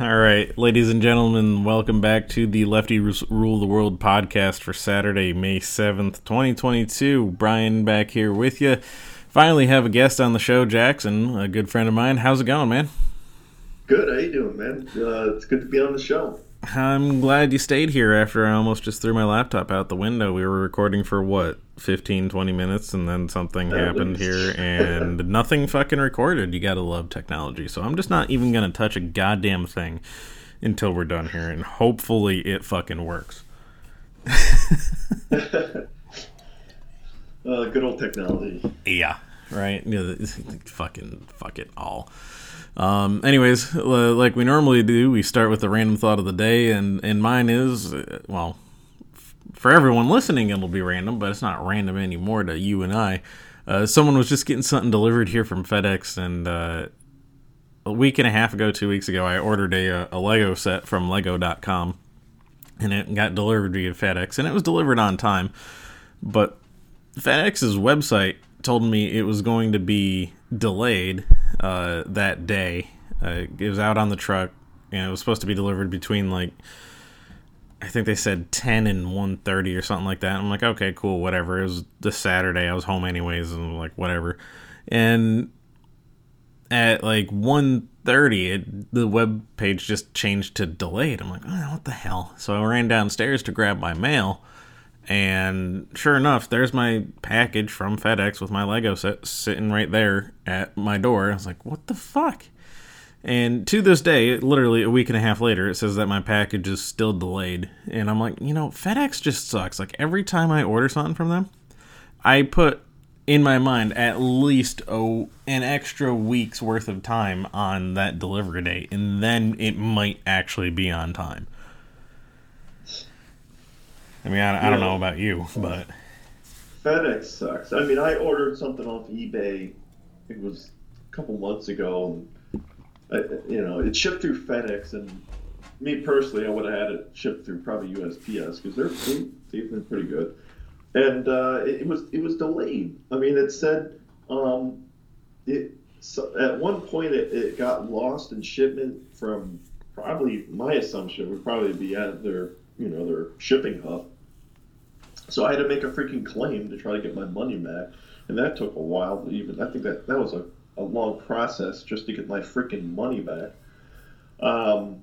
All right, ladies and gentlemen, welcome back to the Lefty Rule the World podcast for Saturday, May 7th, 2022. Brian back here with you. Finally have a guest on the show, Jackson, a good friend of mine. How's it going, man? Good. How you doing, man? Uh, it's good to be on the show. I'm glad you stayed here after I almost just threw my laptop out the window. We were recording for what, 15, 20 minutes, and then something At happened least. here, and nothing fucking recorded. You gotta love technology. So I'm just not even gonna touch a goddamn thing until we're done here, and hopefully it fucking works. uh, good old technology. Yeah, right? Yeah, fucking fuck it all. Um, anyways, like we normally do, we start with the random thought of the day, and, and mine is, uh, well, for everyone listening, it'll be random, but it's not random anymore to you and I. Uh, someone was just getting something delivered here from FedEx, and uh, a week and a half ago, two weeks ago, I ordered a, a Lego set from Lego.com, and it got delivered via FedEx, and it was delivered on time. But FedEx's website told me it was going to be delayed uh, that day. Uh, it was out on the truck, and it was supposed to be delivered between like I think they said 10 and 1.30 or something like that. I'm like, okay, cool, whatever. It was the Saturday. I was home anyways, and like, whatever. And at like 1.30, it, the web page just changed to delayed. I'm like, oh, what the hell? So I ran downstairs to grab my mail, and sure enough, there's my package from FedEx with my Lego set sitting right there at my door. I was like, what the fuck? And to this day, literally a week and a half later, it says that my package is still delayed. And I'm like, you know, FedEx just sucks. Like every time I order something from them, I put in my mind at least oh, an extra week's worth of time on that delivery date, and then it might actually be on time. I mean, I, I don't know about you, but FedEx sucks. I mean, I ordered something off eBay. It was a couple months ago. And I, you know, it shipped through FedEx, and me personally, I would have had it shipped through probably USPS because they're they've been pretty good. And uh, it, it, was it was delayed. I mean, it said um, it so at one point it, it got lost in shipment from probably my assumption would probably be at their you know, their shipping hub. So I had to make a freaking claim to try to get my money back, and that took a while. To even I think that that was a, a long process just to get my freaking money back. Um,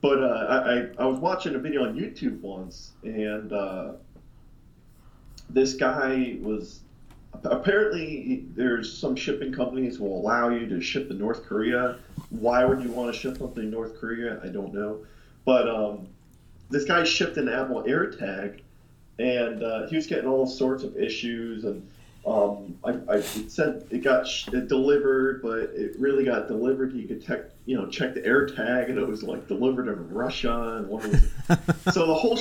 but uh, I, I was watching a video on YouTube once, and uh, this guy was apparently there's some shipping companies will allow you to ship to North Korea. Why would you want to ship something to North Korea? I don't know, but um, this guy shipped an Apple AirTag, and uh, he was getting all sorts of issues. And um, I, I it said it got sh- it delivered, but it really got delivered. You could check, you know, check the AirTag, and it was like delivered in Russia, and one was so the whole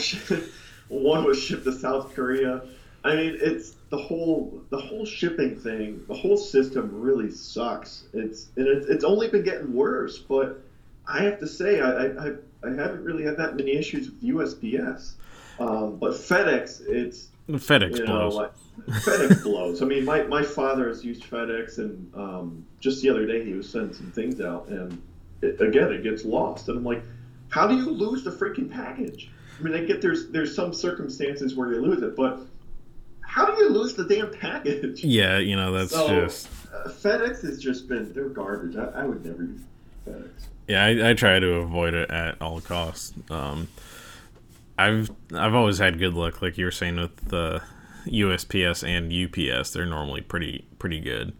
one was shipped to South Korea. I mean, it's the whole the whole shipping thing. The whole system really sucks. It's and it's, it's only been getting worse. But I have to say, I, I, I haven't really had that many issues with USPS. Um, but FedEx, it's FedEx you know, blows. Like, FedEx blows. I mean, my, my father has used FedEx, and um, just the other day he was sending some things out, and it, again, it gets lost. And I'm like, how do you lose the freaking package? I mean, I get there's there's some circumstances where you lose it, but how do you lose the damn package? Yeah, you know that's so, just uh, FedEx has just been they're garbage. I, I would never use FedEx. Yeah, I, I, try to avoid it at all costs. Um, I've I've always had good luck, like you were saying with the USPS and UPS. They're normally pretty pretty good.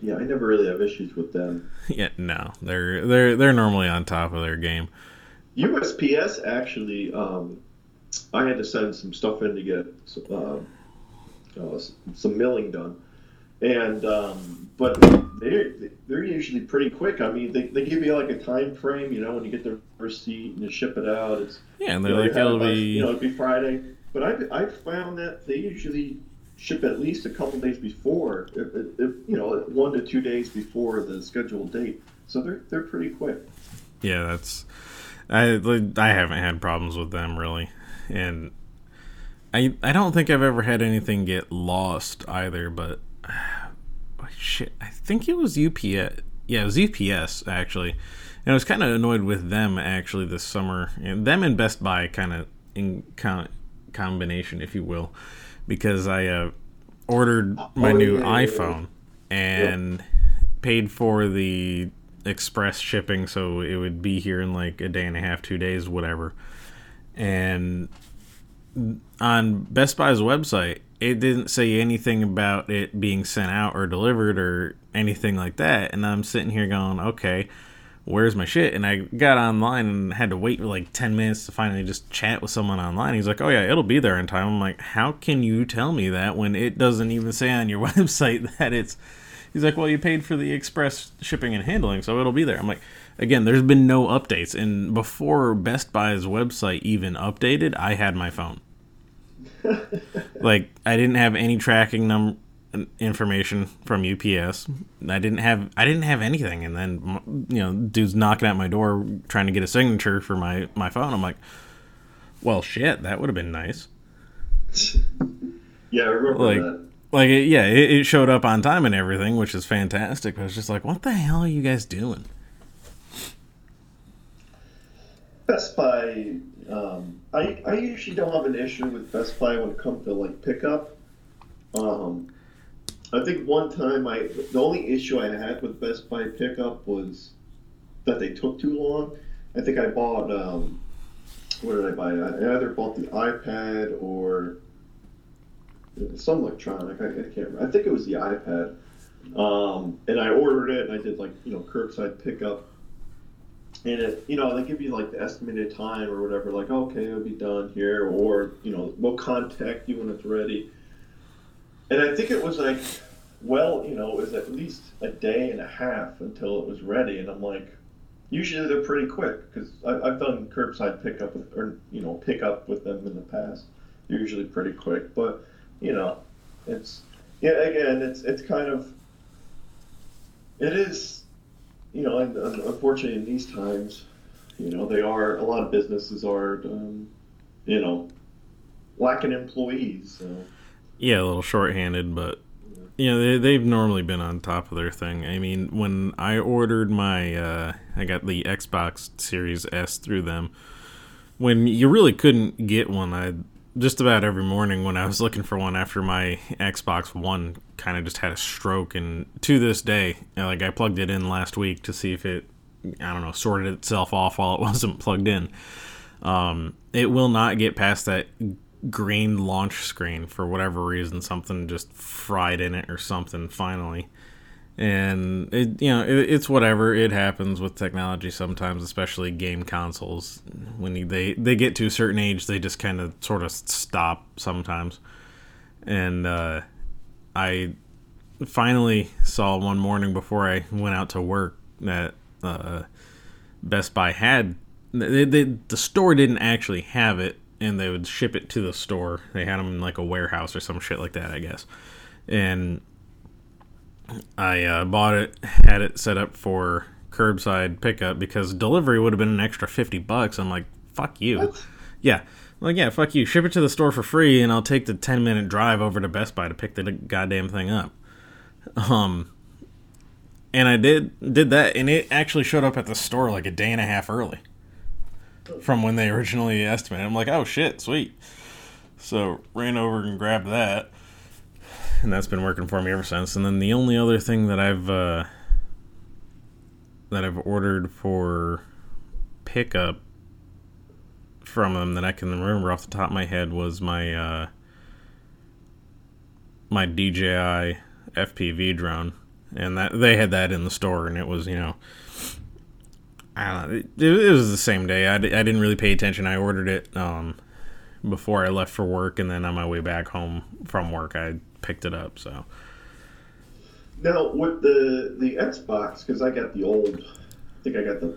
Yeah, I never really have issues with them. Yeah, no, they're they're they're normally on top of their game. USPS actually, um, I had to send some stuff in to get uh, uh, some milling done, and um, but they're they're usually pretty quick. I mean, they, they give you like a time frame, you know, when you get the receipt and you ship it out. It's yeah, and they're you know, like it'll be you know it'll be Friday. But I I found that they usually ship at least a couple days before, if, if, you know, one to two days before the scheduled date. So they're they're pretty quick. Yeah, that's I I haven't had problems with them really, and I I don't think I've ever had anything get lost either, but shit, I think it was UPS. yeah, it was UPS actually, and I was kind of annoyed with them actually this summer, and them and Best Buy kind of in con- combination, if you will, because I uh, ordered my Oh, new yeah, yeah, yeah. iPhone and paid for the express shipping, so it would be here in like a day and a half, two days, whatever, and on Best Buy's website, it didn't say anything about it being sent out or delivered or anything like that. And I'm sitting here going, okay, where's my shit? And I got online and had to wait like 10 minutes to finally just chat with someone online. He's like, oh, yeah, it'll be there in time. I'm like, how can you tell me that when it doesn't even say on your website that it's. He's like, well, you paid for the express shipping and handling, so it'll be there. I'm like, again, there's been no updates. And before Best Buy's website even updated, I had my phone like I didn't have any tracking num information from UPS. I didn't have I didn't have anything, and then you know, dude's knocking at my door trying to get a signature for my my phone. I'm like, well, shit, that would have been nice. Yeah, I remember Like- that. Like, it, yeah, it, it showed up on time and everything, which is fantastic. But I was just like, what the hell are you guys doing? Best Buy, um, I, I usually don't have an issue with Best Buy when it comes to like pickup. Um, I think one time I the only issue I had with Best Buy pickup was that they took too long. I think I bought um, what did I buy? I either bought the iPad or some electronic. I, I can't remember. I think it was the iPad. Um, and I ordered it and I did like you know curbside pickup and it, you know, they give you like the estimated time or whatever, like, okay, it'll be done here, or, you know, we'll contact you when it's ready. And I think it was like, well, you know, it was at least a day and a half until it was ready. And I'm like, usually they're pretty quick because I've done curbside pickup with, or, you know, pickup with them in the past. They're usually pretty quick. But, you know, it's, yeah, again, it's, it's kind of, it is you know, unfortunately, in these times, you know, they are a lot of businesses are, um, you know, lacking employees. So Yeah, a little shorthanded, but you know they, they've normally been on top of their thing. I mean, when I ordered my, uh, I got the Xbox Series S through them. When you really couldn't get one, I just about every morning when I was looking for one after my Xbox One kind of just had a stroke, and to this day, like I plugged it in last week to see if it, I don't know, sorted itself off while it wasn't plugged in. Um, it will not get past that green launch screen for whatever reason. Something just fried in it or something. Finally, and it you know it, it's whatever. It happens with technology sometimes, especially game consoles. When they they get to a certain age, they just kind of sort of stop sometimes. And uh, I finally saw one morning before I went out to work that uh, Best Buy had they, they, the store didn't actually have it and they would ship it to the store they had them in like a warehouse or some shit like that i guess and i uh, bought it had it set up for curbside pickup because delivery would have been an extra 50 bucks. I'm like fuck you. What? yeah. Like yeah fuck you. Ship it to the store for free and i'll take the 10 minute drive over to best buy to pick the goddamn thing up. Um and i did did that and it actually showed up at the store like a day and a half early from when they originally estimated. I'm like, oh shit, sweet. So ran over and grabbed that, and that's been working for me ever since. And then the only other thing that I've uh, that I've ordered for pickup from them that I can remember off the top of my head was my uh, my DJI FPV drone, and that they had that in the store, and it was you know I don't know. It, it was the same day. I, I didn't really pay attention. I ordered it um, before I left for work, and then on my way back home from work, I picked it up. So now with the the Xbox, because I got the old, I think I got the.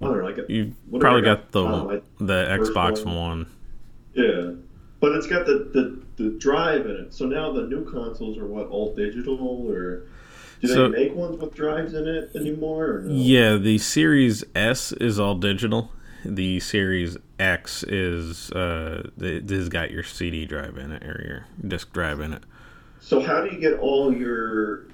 I don't know. I got you probably got the got? Oh, I- the Xbox one. One. yeah, but it's got the, the the drive in it. So now the new consoles are what all digital or. Do they So- make ones with drives in it anymore? Or no? Yeah, the Series S is all digital. The Series X is uh, it has got your CD drive in it or your disc drive in it. So how do you get all your,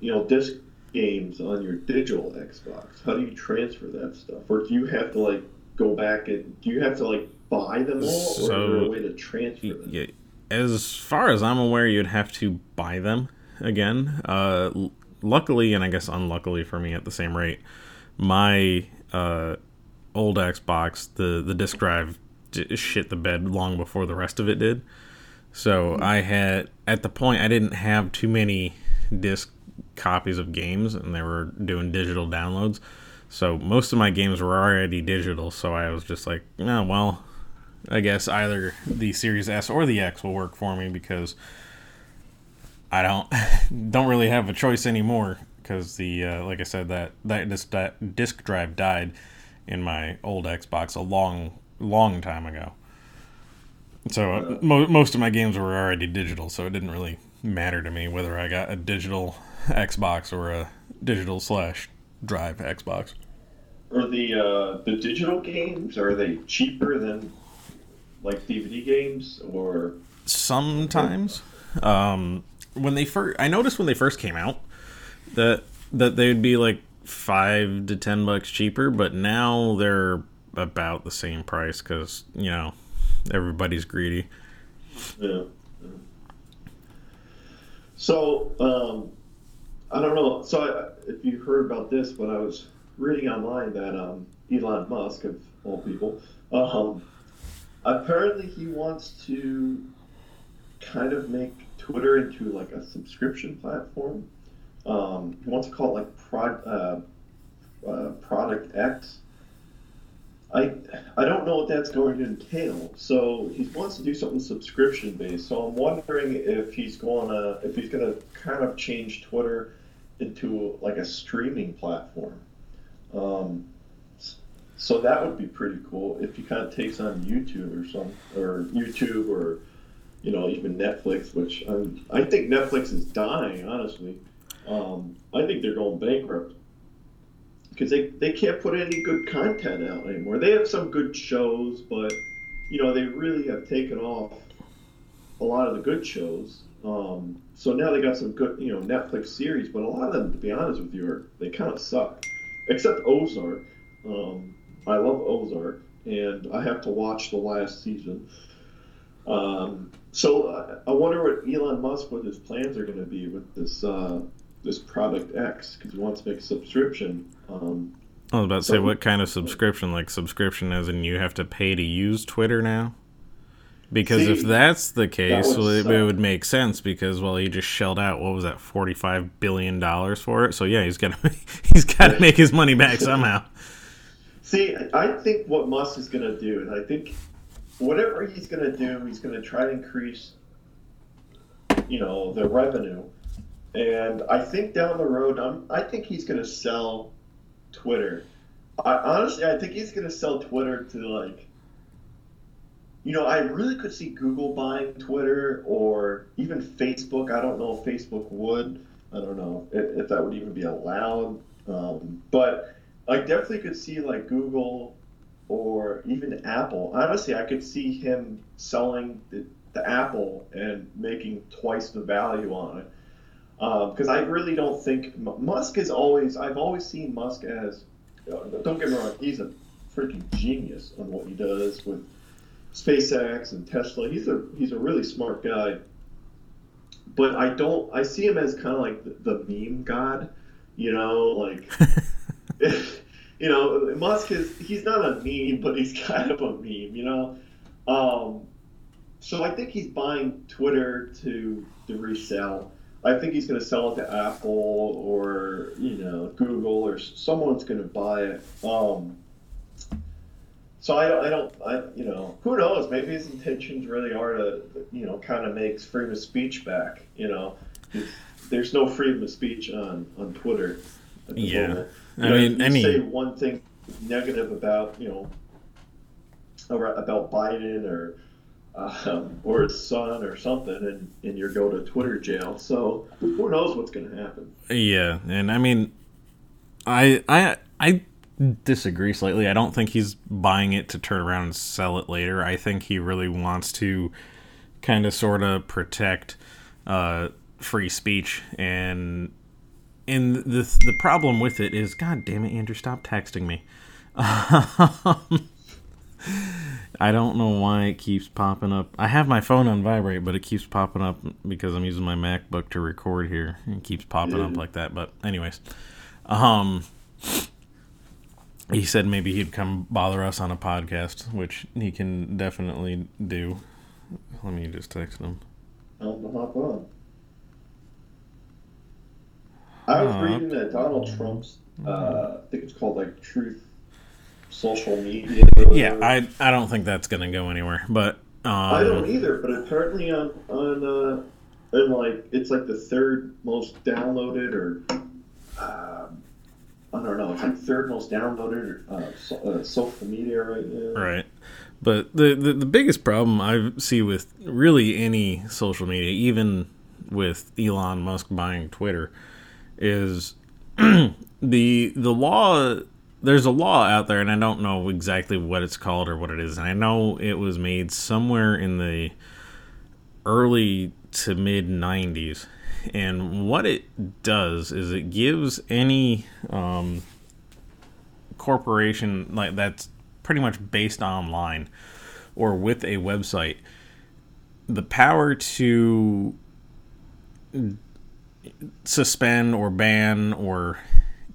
you know, disc games on your digital Xbox? How do you transfer that stuff, or do you have to like go back and do you have to like buy them all, or is there a way to transfer them? Yeah, as far as I'm aware, you'd have to buy them again. Uh, luckily, and I guess unluckily for me at the same rate, my uh, old Xbox, the the disk drive shit the bed long before the rest of it did. So I had at the point I didn't have too many disc copies of games, and they were doing digital downloads. So most of my games were already digital. So I was just like, oh well, I guess either the Series S or the X will work for me because I don't don't really have a choice anymore because the uh, like I said that that disc, that disk drive died in my old Xbox a long long time ago. So uh, mo- most of my games were already digital, so it didn't really matter to me whether I got a digital Xbox or a digital slash drive Xbox. Are the uh, the digital games are they cheaper than like DVD games or sometimes um when they first i noticed when they first came out that that they'd be like five to ten bucks cheaper but now they're about the same price because you know everybody's greedy Yeah. So, um, I don't know. So, I, if you heard about this, but I was reading online that um, Elon Musk, of all people, um, apparently he wants to kind of make Twitter into like a subscription platform. Um, he wants to call it like Prod, uh, uh, Product X. I I don't know what that's going to entail. So he wants to do something subscription based. So I'm wondering if he's going to if he's to kind of change Twitter into like a streaming platform. Um, so that would be pretty cool if he kind of takes on YouTube or some or YouTube or you know even Netflix, which I'm, I think Netflix is dying. Honestly, um, I think they're going bankrupt because they, they can't put any good content out anymore. They have some good shows, but you know they really have taken off a lot of the good shows. Um, so now they got some good you know Netflix series, but a lot of them, to be honest with you, are they kind of suck. Except Ozark. Um, I love Ozark, and I have to watch the last season. Um, so I, I wonder what Elon Musk, what his plans are going to be with this uh, this product X, because he wants to make a subscription. Um, i was about to say what kind of subscription? Like subscription as in you have to pay to use twitter now? Because See, if that's the case would well, it, it would make sense because well he just shelled out what was that 45 billion dollars for it? So yeah he's to he's got to make his money back somehow. See, I think what Musk is going to do, and I think whatever he's going to do, he's going to try to increase, you know, the revenue. And I think down the road, I'm, I think he's going to sell Twitter. I, honestly, I think he's going to sell Twitter to like, you know, I really could see Google buying Twitter or even Facebook. I don't know if Facebook would. I don't know if, if that would even be allowed. Um, but I definitely could see like Google or even Apple. Honestly, I could see him selling the, the Apple and making twice the value on it. Because I really don't think Musk is always. I've always seen Musk as. uh, Don't get me wrong. He's a freaking genius on what he does with SpaceX and Tesla. He's a he's a really smart guy. But I don't. I see him as kind of like the, the meme god. You know, like you know, Musk is he's not a meme, but he's kind of a meme, you know. Um, so I think he's buying Twitter to to resell. I think he's going to sell it to Apple or you know Google or someone's going to buy it. Um, so I don't, I don't, I you know, who knows? Maybe his intentions really are to you know kind of make freedom of speech back. You know, there's no freedom of speech on on Twitter. Yeah. moment. I You know, mean, any- say one thing negative about you know about Biden or um, or his son or something, and, and you go to Twitter jail. So who knows what's going to happen? Yeah, and I mean, I I I disagree slightly. I don't think he's buying it to turn around and sell it later. I think he really wants to kind of sort of protect uh, free speech and and the the problem with it is, God damn it, Andrew, stop texting me. I don't know why it keeps popping up. I have my phone on vibrate, but it keeps popping up because I'm using my MacBook to record here. It keeps popping up like that. But anyways, um, he said maybe he'd come bother us on a podcast, which he can definitely do. Let me just text him. Hop on. I was Uh, reading that Donald Trump's, uh, I think it's called like Truth Social Media. Yeah, I I don't think that's gonna go anywhere. But um, I don't either, but apparently on on uh, and like it's like the third most downloaded or um, I don't know, it's like third most downloaded uh, so, uh, social media right now. Right. But the, the the biggest problem I see with really any social media, even with Elon Musk buying Twitter, is the the law. There's a law out there, and I don't know exactly what it's called or what it is. And I know it was made somewhere in the early to mid 90s. And what it does is it gives any um, corporation like that's pretty much based online or with a website the power to suspend or ban or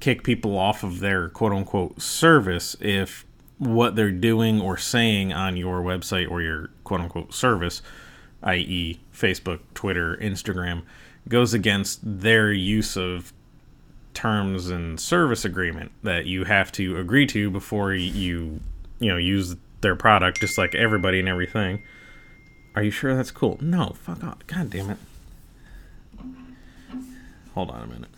kick people off of their quote unquote service if what they're doing or saying on your website or your quote unquote service, i.e., Facebook, Twitter, Instagram, goes against their use of terms and service agreement that you have to agree to before you you know use their product just like everybody and everything. Are you sure that's cool? No fuck off. God damn it. Hold on a minute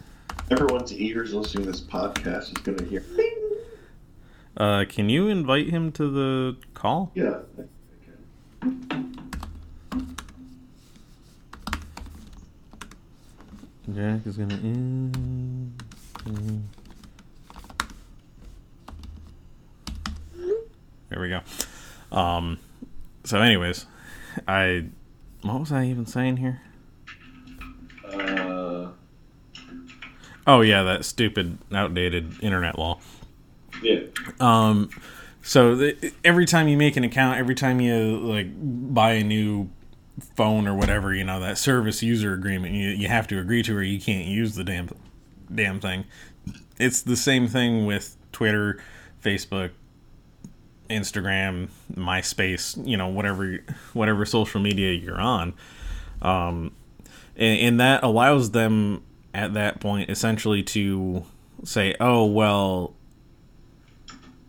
Everyone's ears listening to this podcast is going to hear. uh can you invite him to the call Yeah. jack is gonna in, in. there we go um so anyways i what was i even saying here Uh, Oh yeah, that stupid, outdated internet law. yeah. Um, so the, every time you make an account, every time you like buy a new phone or whatever, you know that service user agreement, you you have to agree to, or you can't use the damn damn thing. It's the same thing with Twitter, Facebook, Instagram, MySpace, you know whatever whatever social media you're on. Um, and, and that allows them at that point essentially to say, "Oh well,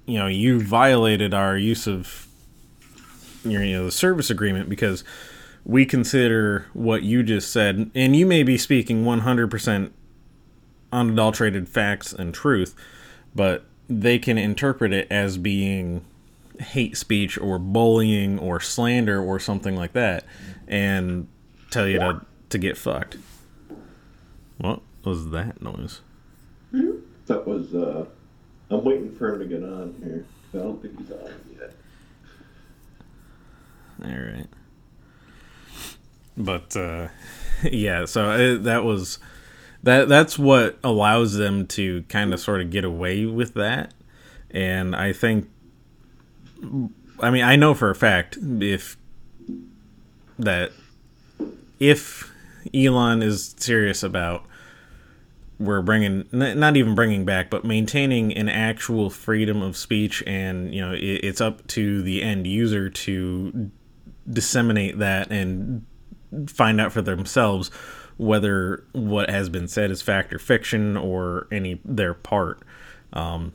you know, you violated our use of your you know the service agreement because we consider what you just said, and you may be speaking one hundred percent unadulterated facts and truth, but they can interpret it as being hate speech or bullying or slander or something like that, and tell you to to get fucked. What was that noise? That was, uh, I'm waiting for him to get on here. I don't think he's on yet. All right. But uh, yeah, so uh that was that. That's what allows them to kind of sort of get away with that, and I think. I mean, I know for a fact if that if Elon is serious about we're bringing not even bringing back but maintaining an actual freedom of speech and you know it, it's up to the end user to disseminate that and find out for themselves whether what has been said is fact or fiction or any their part. Um,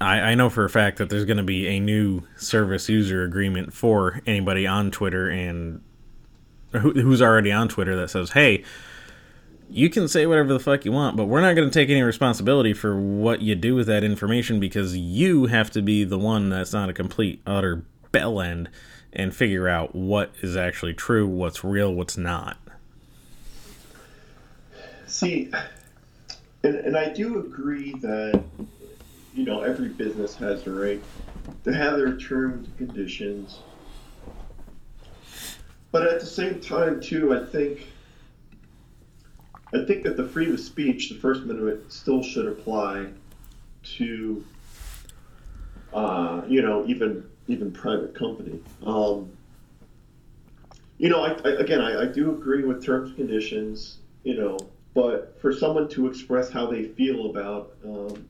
I, I know for a fact that there's going to be a new service user agreement for anybody on Twitter and who, who's already on Twitter that says, "Hey, you can say whatever the fuck you want, but we're not going to take any responsibility for what you do with that information because you have to be the one that's not a complete utter bell end and figure out what is actually true, what's real, what's not." See, and, and I do agree that, you know, every business has the right to have their terms and conditions. But at the same time, too, I think I think that the freedom of speech, the First Amendment, still should apply to, uh, you know, even even private company. Um, you know, I, I, again, I, I do agree with terms and conditions. You know, but for someone to express how they feel about, um,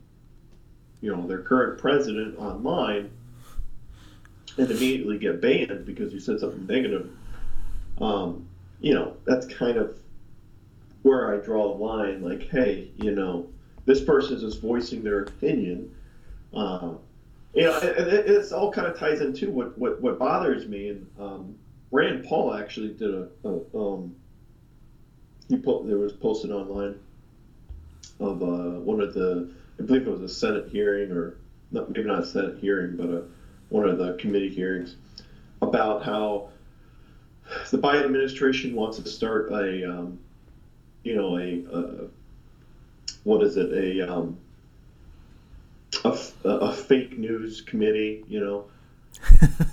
you know, their current president online, and immediately get banned because you said something negative, um, you know, that's kind of where I draw the line. Like, hey, you know, this person is just voicing their opinion. Uh, you know, and it, it's all kind of ties into what, what, what bothers me. And um, Rand Paul actually did a, a um, he put there was posted online of uh, one of the I believe it was a Senate hearing or not, maybe not a Senate hearing, but a, one of the committee hearings about how the Biden administration wants to start a um, you know a, a, what is it? A um, a, a fake news committee you know?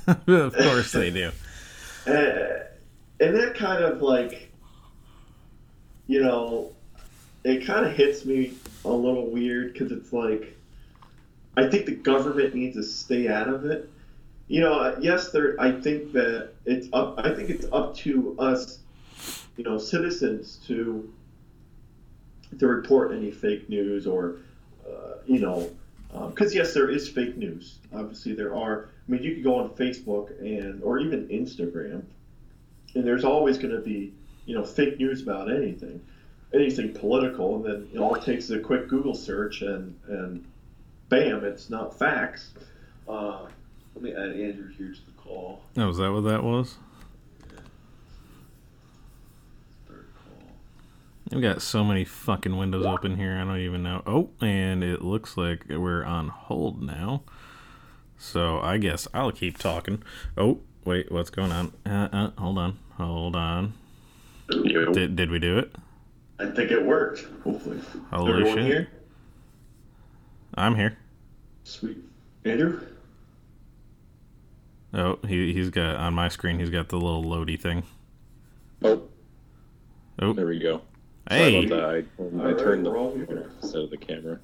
Of course they do. And, and that kind of like you know it kind of hits me a little weird because it's like i think the government needs to stay out of it you know yes there i think that it's up i think it's up to us you know citizens to to report any fake news or uh, you know because um, yes there is fake news. Obviously there are i mean you could go on facebook and or even instagram and there's always going to be you know fake news about anything anything political and then know, all takes a quick google search and and bam it's not facts. Uh, let me add andrew here to the call oh is that what that was We've got so many fucking windows open here. I don't even know. Oh, and it looks like we're on hold now. So I guess I'll keep talking. Oh, wait, what's going on? Uh, uh, hold on, hold on. Did did we do it? I think it worked. Hopefully. Holy Everyone shit. here? I'm here. Sweet, Andrew. Oh, he he's got on my screen. He's got the little loady thing. Oh. Oh. There we go. Hey. I, I turned the instead of the camera.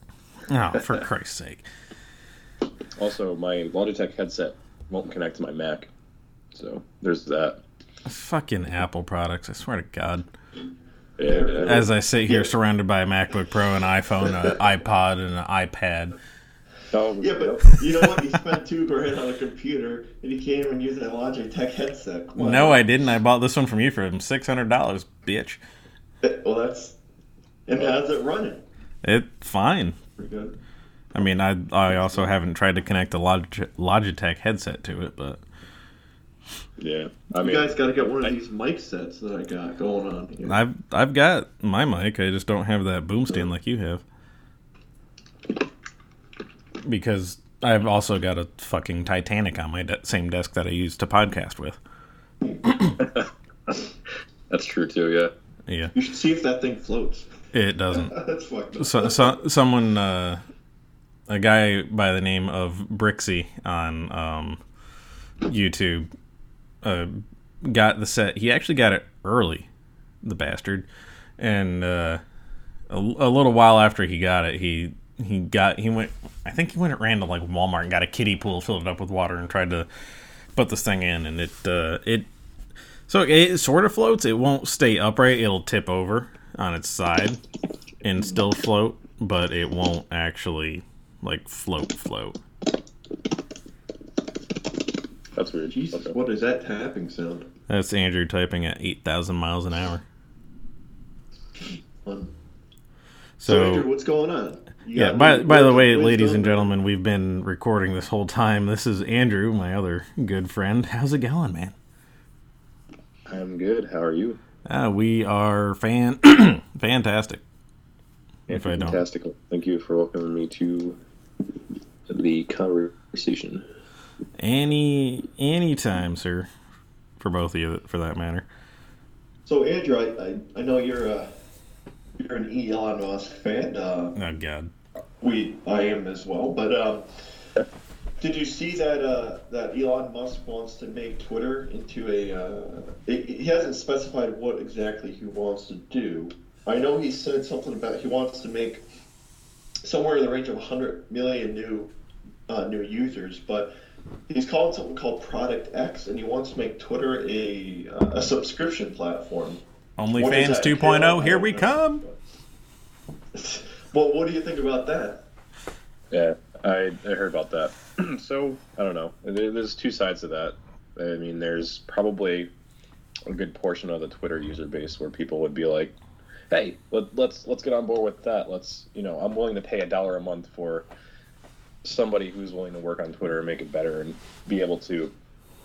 Oh, for Christ's sake. Also, my Logitech headset won't connect to my Mac. So there's that. Fucking Apple products, I swear to God. Yeah, As I sit here surrounded by a MacBook Pro, an iPhone, an iPod, and an iPad. Oh, yeah, but you know what? You spent two grand on a computer, and you can't even use a Logitech headset. Wow. No, I didn't. I bought this one from you for six hundred dollars, bitch. Eh, well, that's and how's it running? It fine. Pretty good. I mean, I I also haven't tried to connect a Logitech headset to it, but yeah, I you guys got to get one of I, these mic sets that I got going on. Here. I've I've got my mic. I just don't have that boom stand like you have. Because I've also got a fucking Titanic on my de- same desk that I use to podcast with. That's true too. Yeah. Yeah. You should see if that thing floats. It doesn't. That's fucked up. So, so someone, uh, a guy by the name of Brixie on um, YouTube, uh, got the set. He actually got it early, the bastard, and uh, a, a little while after he got it, he he got he went. I think he went at random like Walmart and got a kiddie pool, filled it up with water, and tried to put this thing in, and it uh, it so it sort of floats. It won't stay upright. It'll tip over on its side and still float, but it won't actually like float float. That's weird. Jesus, okay. what is that tapping sound? That's Andrew typing at eight thousand miles an hour. Fun. So, so Andrew, what's going on? You yeah. By by the way, ladies and gentlemen, we've been recording this whole time. This is Andrew, my other good friend. How's it going, man? I'm good. How are you? Uh, we are fan fantastic. if I don't. Fantastic. Thank you for welcoming me to the conversation. Any any time, sir. For both of you, for that matter. So, Andrew, I, I, I know you're a you're an Elon Musk fan. Uh, oh God. We I am as well, but um, did you see that uh, that Elon Musk wants to make Twitter into a? Uh, it, he hasn't specified what exactly he wants to do, I know he said something about he wants to make somewhere in the range of 100 million new uh, new users, but he's calling something called Product X, and he wants to make Twitter a a subscription platform. OnlyFans 2.0, here we come. well, what do you think about that? Yeah, I, I heard about that. so I don't know. There's two sides to that. I mean, there's probably a good portion of the Twitter user base where people would be like, "Hey, let, let's let's get on board with that. Let's you know, I'm willing to pay a dollar a month for somebody who's willing to work on Twitter and make it better and be able to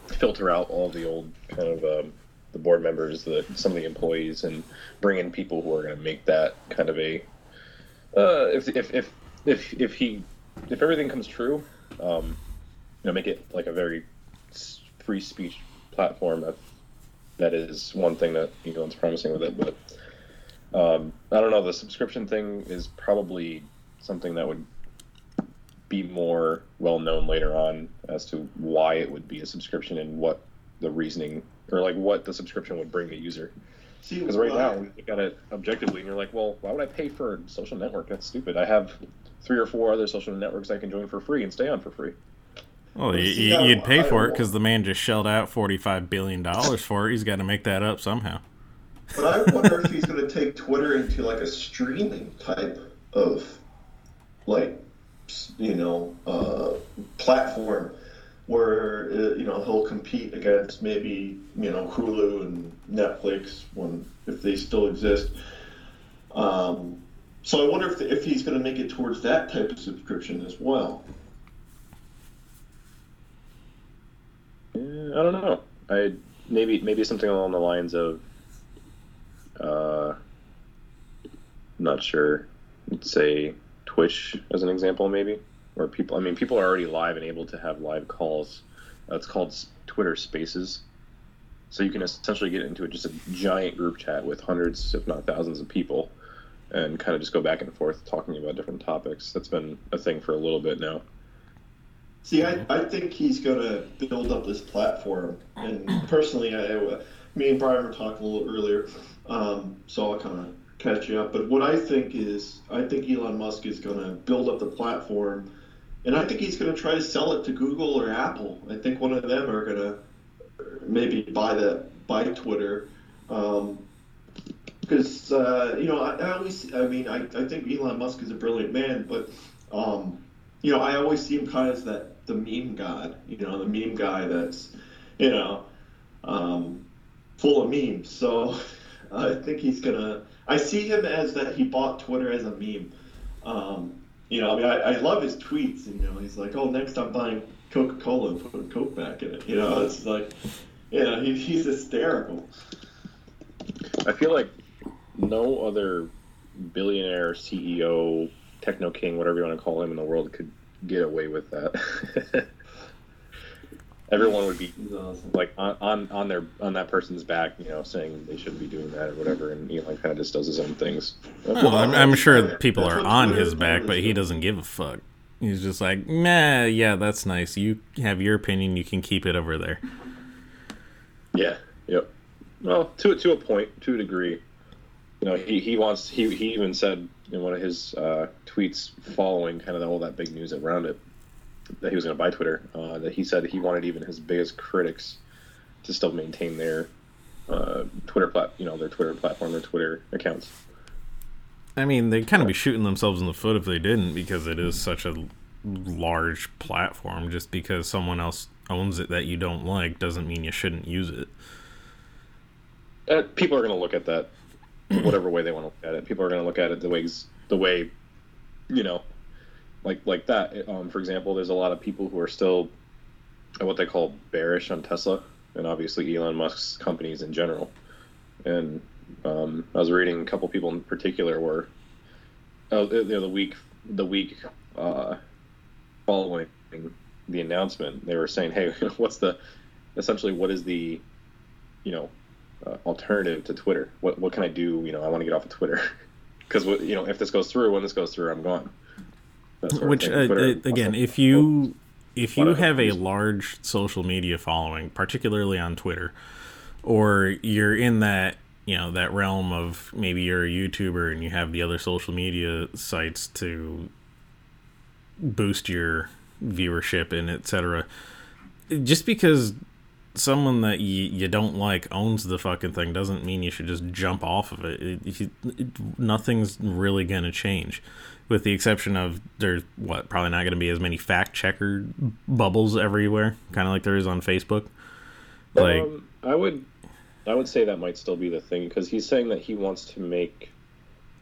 filter out all the old kind of um, the board members, the some of the employees, and bring in people who are going to make that kind of a uh, if if if if if he if everything comes true, um, you know, make it like a very free speech platform. That that is one thing that Elon's promising with it, but um, I don't know. The subscription thing is probably something that would be more well known later on as to why it would be a subscription and what the reasoning or like what the subscription would bring a user. Because right now we look at it objectively, and you're like, well, why would I pay for a social network? That's stupid. I have three or four other social networks I can join for free and stay on for free. Well, you, would pay for it because the man just shelled out forty-five billion dollars for it. He's got to make that up somehow. But I wonder if he's going to take Twitter into like a streaming type of, like, you know, uh, platform where uh, you know he'll compete against maybe you know Hulu and Netflix when if they still exist. Um, so I wonder if the, if he's going to make it towards that type of subscription as well. Yeah, I don't know. I maybe maybe something along the lines of. Uh, not sure. Let's say Twitch as an example, maybe where people, I mean, people are already live and able to have live calls. Uh, it's called Twitter Spaces. So you can essentially get into just a giant group chat with hundreds, if not thousands, of people, and kind of just go back and forth talking about different topics. That's been a thing for a little bit now. See, I, I think he's going to build up this platform. And personally, I, me and Brian were talking a little earlier, um, so I'll kind of catch you up. But what I think is, I think Elon Musk is going to build up the platform and I think he's going to try to sell it to Google or Apple. I think one of them are going to maybe buy that buy Twitter. Um, because uh, you know, I, I, always, I mean, I, I think Elon Musk is a brilliant man, but um, you know, I always see him kind of as that the meme god, you know, the meme guy that's, you know, um, full of memes. So I think he's gonna. I see him as that he bought Twitter as a meme. Um, you know, I mean, I, I love his tweets. You know, he's like, "Oh, next I'm buying Coca Cola and putting Coke back in it." You know, it's like, you know, he, he's hysterical. I feel like no other billionaire, CEO, techno king, whatever you want to call him in the world, could get away with that. everyone would be awesome. like on, on on their on that person's back, you know, saying they shouldn't be doing that or whatever, and Elon kind of just does his own things. Well, I'm, I'm sure people are on his back, but he doesn't give a fuck. He's just like, nah, yeah, that's nice. You have your opinion. You can keep it over there. Yeah. Yep. Well, to to a point, to a degree. You know, he, he wants he he even said in one of his uh, tweets following kind of all that big news around it that he was going to buy Twitter, uh, that he said he wanted even his biggest critics to still maintain their uh, Twitter plat, you know, their Twitter platform, their Twitter accounts. I mean, they'd kind of be shooting themselves in the foot if they didn't, because it is such a large platform. Just because someone else owns it that you don't like doesn't mean you shouldn't use it. Uh, people are going to look at that whatever way they want to look at it. People are going to look at it the ways the way you know like like that. Um, for example, there's a lot of people who are still what they call bearish on Tesla, and obviously Elon Musk's companies in general. And um, I was reading a couple people in particular were, oh, you know, the week the week uh, following the announcement, they were saying, "Hey, what's the essentially what is the, you know, uh, alternative to Twitter? What what can I do? You know, I want to get off of Twitter because you know if this goes through, when this goes through, I'm gone." Which uh, again, if you if you have a large social media following, particularly on Twitter, or you're in that you know that realm of maybe you're a YouTuber and you have the other social media sites to boost your viewership and etc. Just because someone that you, you don't like owns the fucking thing doesn't mean you should just jump off of it. it, it, it nothing's really gonna change, with the exception of there's what probably not gonna be as many fact checker bubbles everywhere, kind of like there is on Facebook. Like um, I would, I would say that might still be the thing because he's saying that he wants to make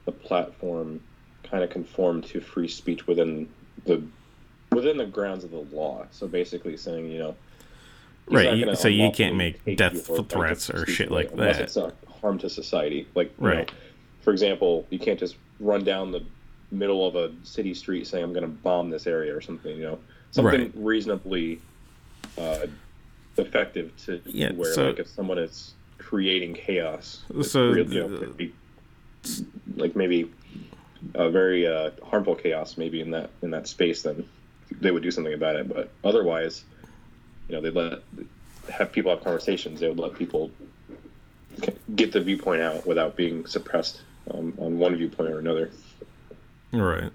the platform kind of conform to free speech within the within the grounds of the law. So basically, saying you know right so you can't make death threats or shit like unless that it's a harm to society like right know, for example you can't just run down the middle of a city street saying i'm going to bomb this area or something you know? Something Right. reasonably uh, effective to Yeah, where so- like if someone is creating chaos it's So real- you know, be, like maybe a very uh, harmful chaos maybe in that in that space then they would do something about it. But otherwise you know they let have people have conversations. They would let people get the viewpoint out without being suppressed um, on one viewpoint or another right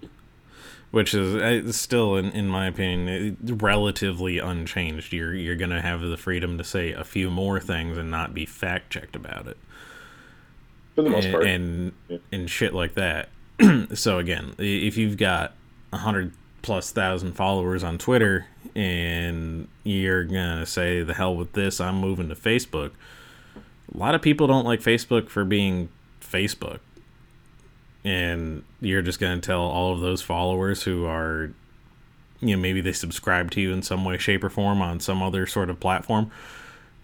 which is uh, still in, in my opinion uh, relatively unchanged you're you're gonna have the freedom to say a few more things and not be fact checked about it for the most and part and, Yeah. and shit like that. so again, if you've got a hundred plus thousand followers on Twitter and you're gonna say the hell with this, I'm moving to Facebook. A lot of people don't like Facebook for being Facebook. And you're just gonna tell all of those followers who are you know, maybe they subscribe to you in some way, shape, or form on some other sort of platform.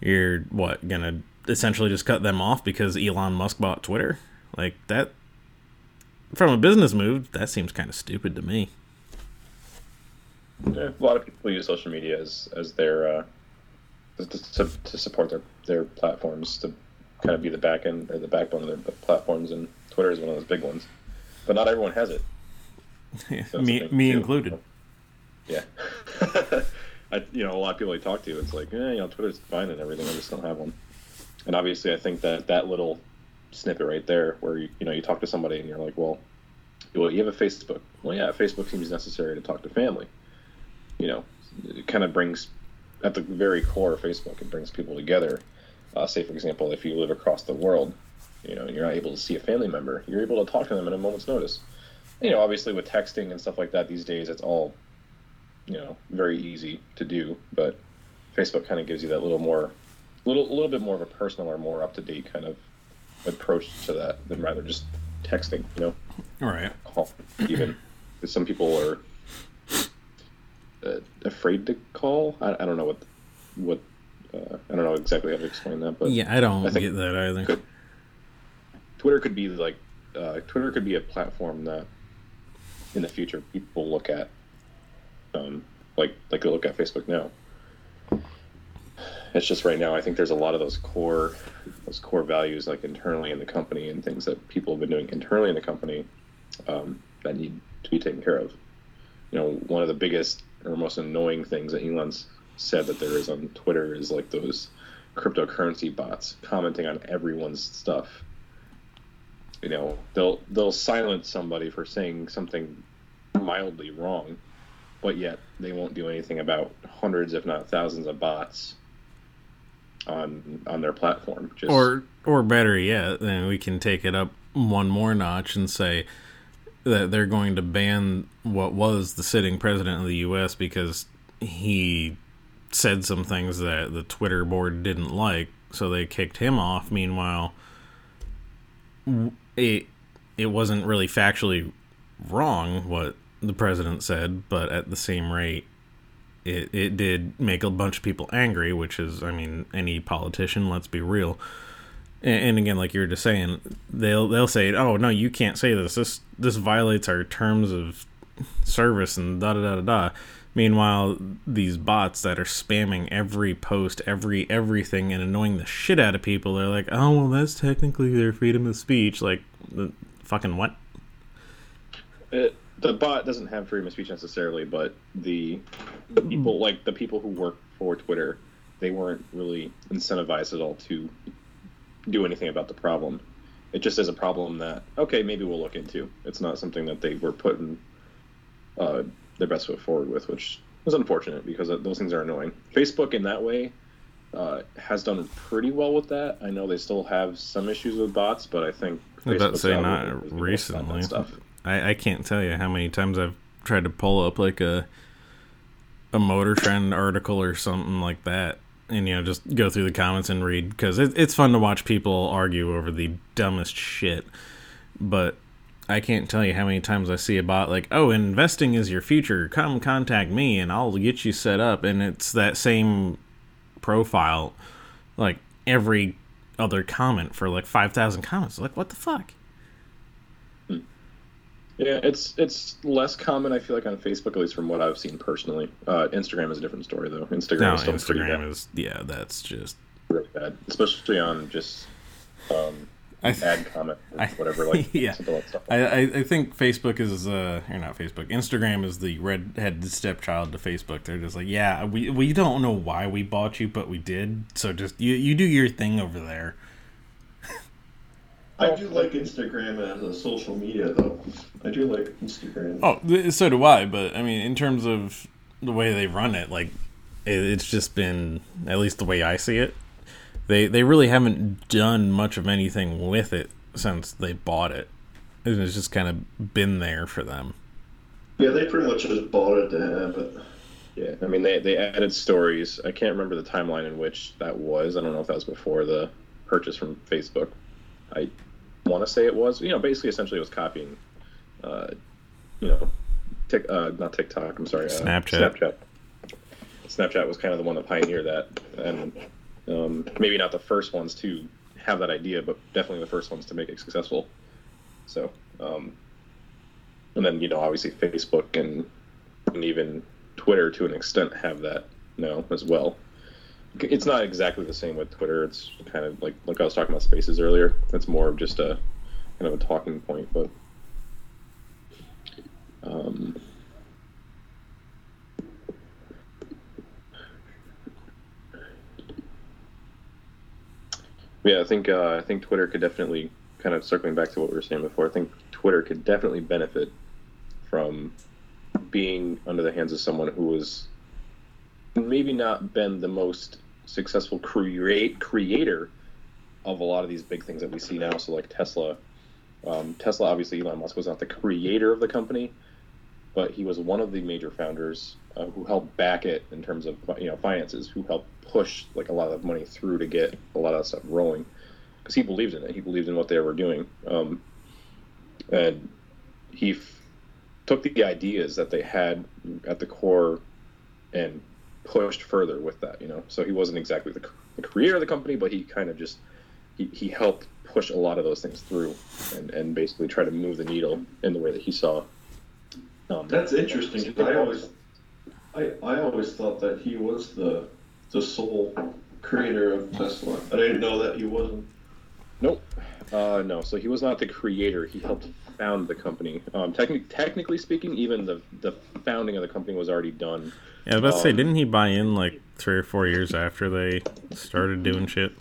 You're what gonna essentially just cut them off because Elon Musk bought Twitter? Like that, from a business move, that seems kind of stupid to me. Yeah, a lot of people use social media as as their uh, to, to, to support their their platforms to kind of be the back end or the backbone of their platforms, and Twitter is one of those big ones. But not everyone has it. The me, me too. included. Yeah. I, you know, a lot of people I talk to, it's like, yeah, you know, Twitter's fine and everything. I just don't have one. And obviously, I think that that little snippet right there, where you, you know, you talk to somebody and you're like, well, well, you have a Facebook. Well, yeah, Facebook seems necessary to talk to family. You know, it kind of brings, at the very core of Facebook, it brings people together. Uh, say, for example, if you live across the world, you know, and you're not able to see a family member, you're able to talk to them at a moment's notice. You know, obviously with texting and stuff like that these days, it's all you know very easy to do but facebook kind of gives you that little more little a little bit more of a personal or more up to date kind of approach to that than rather just texting you know All right. call even 'Cause some people are uh, afraid to call I, I don't know what what uh, I don't know exactly how to explain that but Yeah, I don't I get that either. Twitter could be like uh, Twitter could be a platform that in the future people look at, um, like like they look at Facebook now. It's just right now. I think there's a lot of those core those core values like internally in the company and things that people have been doing internally in the company um, that need to be taken care of. You know, one of the biggest or most annoying things that Elon's said that there is on Twitter is like those cryptocurrency bots commenting on everyone's stuff. You know, they'll they'll silence somebody for saying something mildly wrong, but yet they won't do anything about hundreds, if not thousands, of bots on on their platform. Just, Or, or better yet, then we can take it up one more notch and say that they're going to ban what was the sitting president of the U.S. because he said some things that the Twitter board didn't like, so they kicked him off. Meanwhile, it it wasn't really factually wrong what the president said, but at the same rate, it it did make a bunch of people angry, which is, I mean, any politician. Let's be real. And, and again, like you were just saying, they'll they'll say, "Oh no, you can't say this. This this violates our terms of service," and da da da da da. Meanwhile, these bots that are spamming every post, every everything, and annoying the shit out of people, they're like, "Oh well, that's technically their freedom of speech." Like, the fucking what? it, the bot doesn't have freedom of speech necessarily, but the people like the people who work for Twitter, they weren't really incentivized at all to do anything about the problem. It just is a problem that okay, maybe we'll look into. It's not something that they were putting uh, their best foot forward with, which is unfortunate because those things are annoying. Facebook, in that way, uh, has done pretty well with that. I know they still have some issues with bots, but I think was about say not with it with that recently. stuff. I, I can't tell you how many times I've tried to pull up like a a motor trend article or something like that, and you know just go through the comments and read because it, it's fun to watch people argue over the dumbest shit. But I can't tell you how many times I see a bot like, "Oh, investing is your future. Come contact me, and I'll get you set up." And it's that same profile, like every other comment for like five thousand comments. Like, what the fuck? Yeah, it's it's less common. I feel like on Facebook, at least from what I've seen personally. Uh, Instagram is a different story, though. Instagram No, is still pretty bad, Instagram is yeah, that's just really bad, especially on just um, I ad comment, or I- whatever, like yeah. simple like stuff. I, I, I think Facebook is uh or not Facebook. Instagram is the redheaded stepchild to Facebook. They're just like, yeah, we we don't know why we bought you, but we did. So just you you do your thing over there. I do like Instagram as a social media, though. I do like Instagram. Oh, so do I. But I mean, in terms of the way they run it, like it, it's just been at least the way I see it. They they really haven't done much of anything with it since they bought it. It's just kind of been there for them. Yeah, they pretty much just bought it to have it. Yeah, I mean they they added stories. I can't remember the timeline in which that was. I don't know if that was before the purchase from Facebook. I want to say it was. You know, basically, essentially, it was copying. Uh, you know, tick, uh, not TikTok. I'm sorry, uh, Snapchat. Snapchat. Snapchat was kind of the one that pioneered that, and um, maybe not the first ones to have that idea, but definitely the first ones to make it successful. So, um, and then you know, obviously, Facebook and and even Twitter to an extent have that now as well. It's not exactly the same with Twitter. It's kind of like like I was talking about Spaces earlier. It's more of just a kind of a talking point, but um, yeah, I think uh, I think Twitter could definitely kind of circling back to what we were saying before. I think Twitter could definitely benefit from being under the hands of someone who was maybe not been the most successful create creator of a lot of these big things that we see now. So like Tesla, um, Tesla obviously Elon Musk was not the creator of the company, but he was one of the major founders uh, who helped back it in terms of you know finances, who helped push like a lot of money through to get a lot of stuff rolling because he believed in it. He believed in what they were doing, um, and he f- took the ideas that they had at the core and pushed further with that. You know, so he wasn't exactly the, the creator of the company, but he kind of just he, he helped push a lot of those things through and, and basically try to move the needle in the way that he saw. Um, That's interesting. 'cause I always, I, I always thought that he was the, the sole creator of Tesla. I didn't know that he wasn't. Nope. Uh, no, so he was not the creator. He helped found the company. Um, techni- technically speaking, even the the founding of the company was already done. Yeah, I was about to say, Um, didn't he buy in like three or four years after they started doing shit?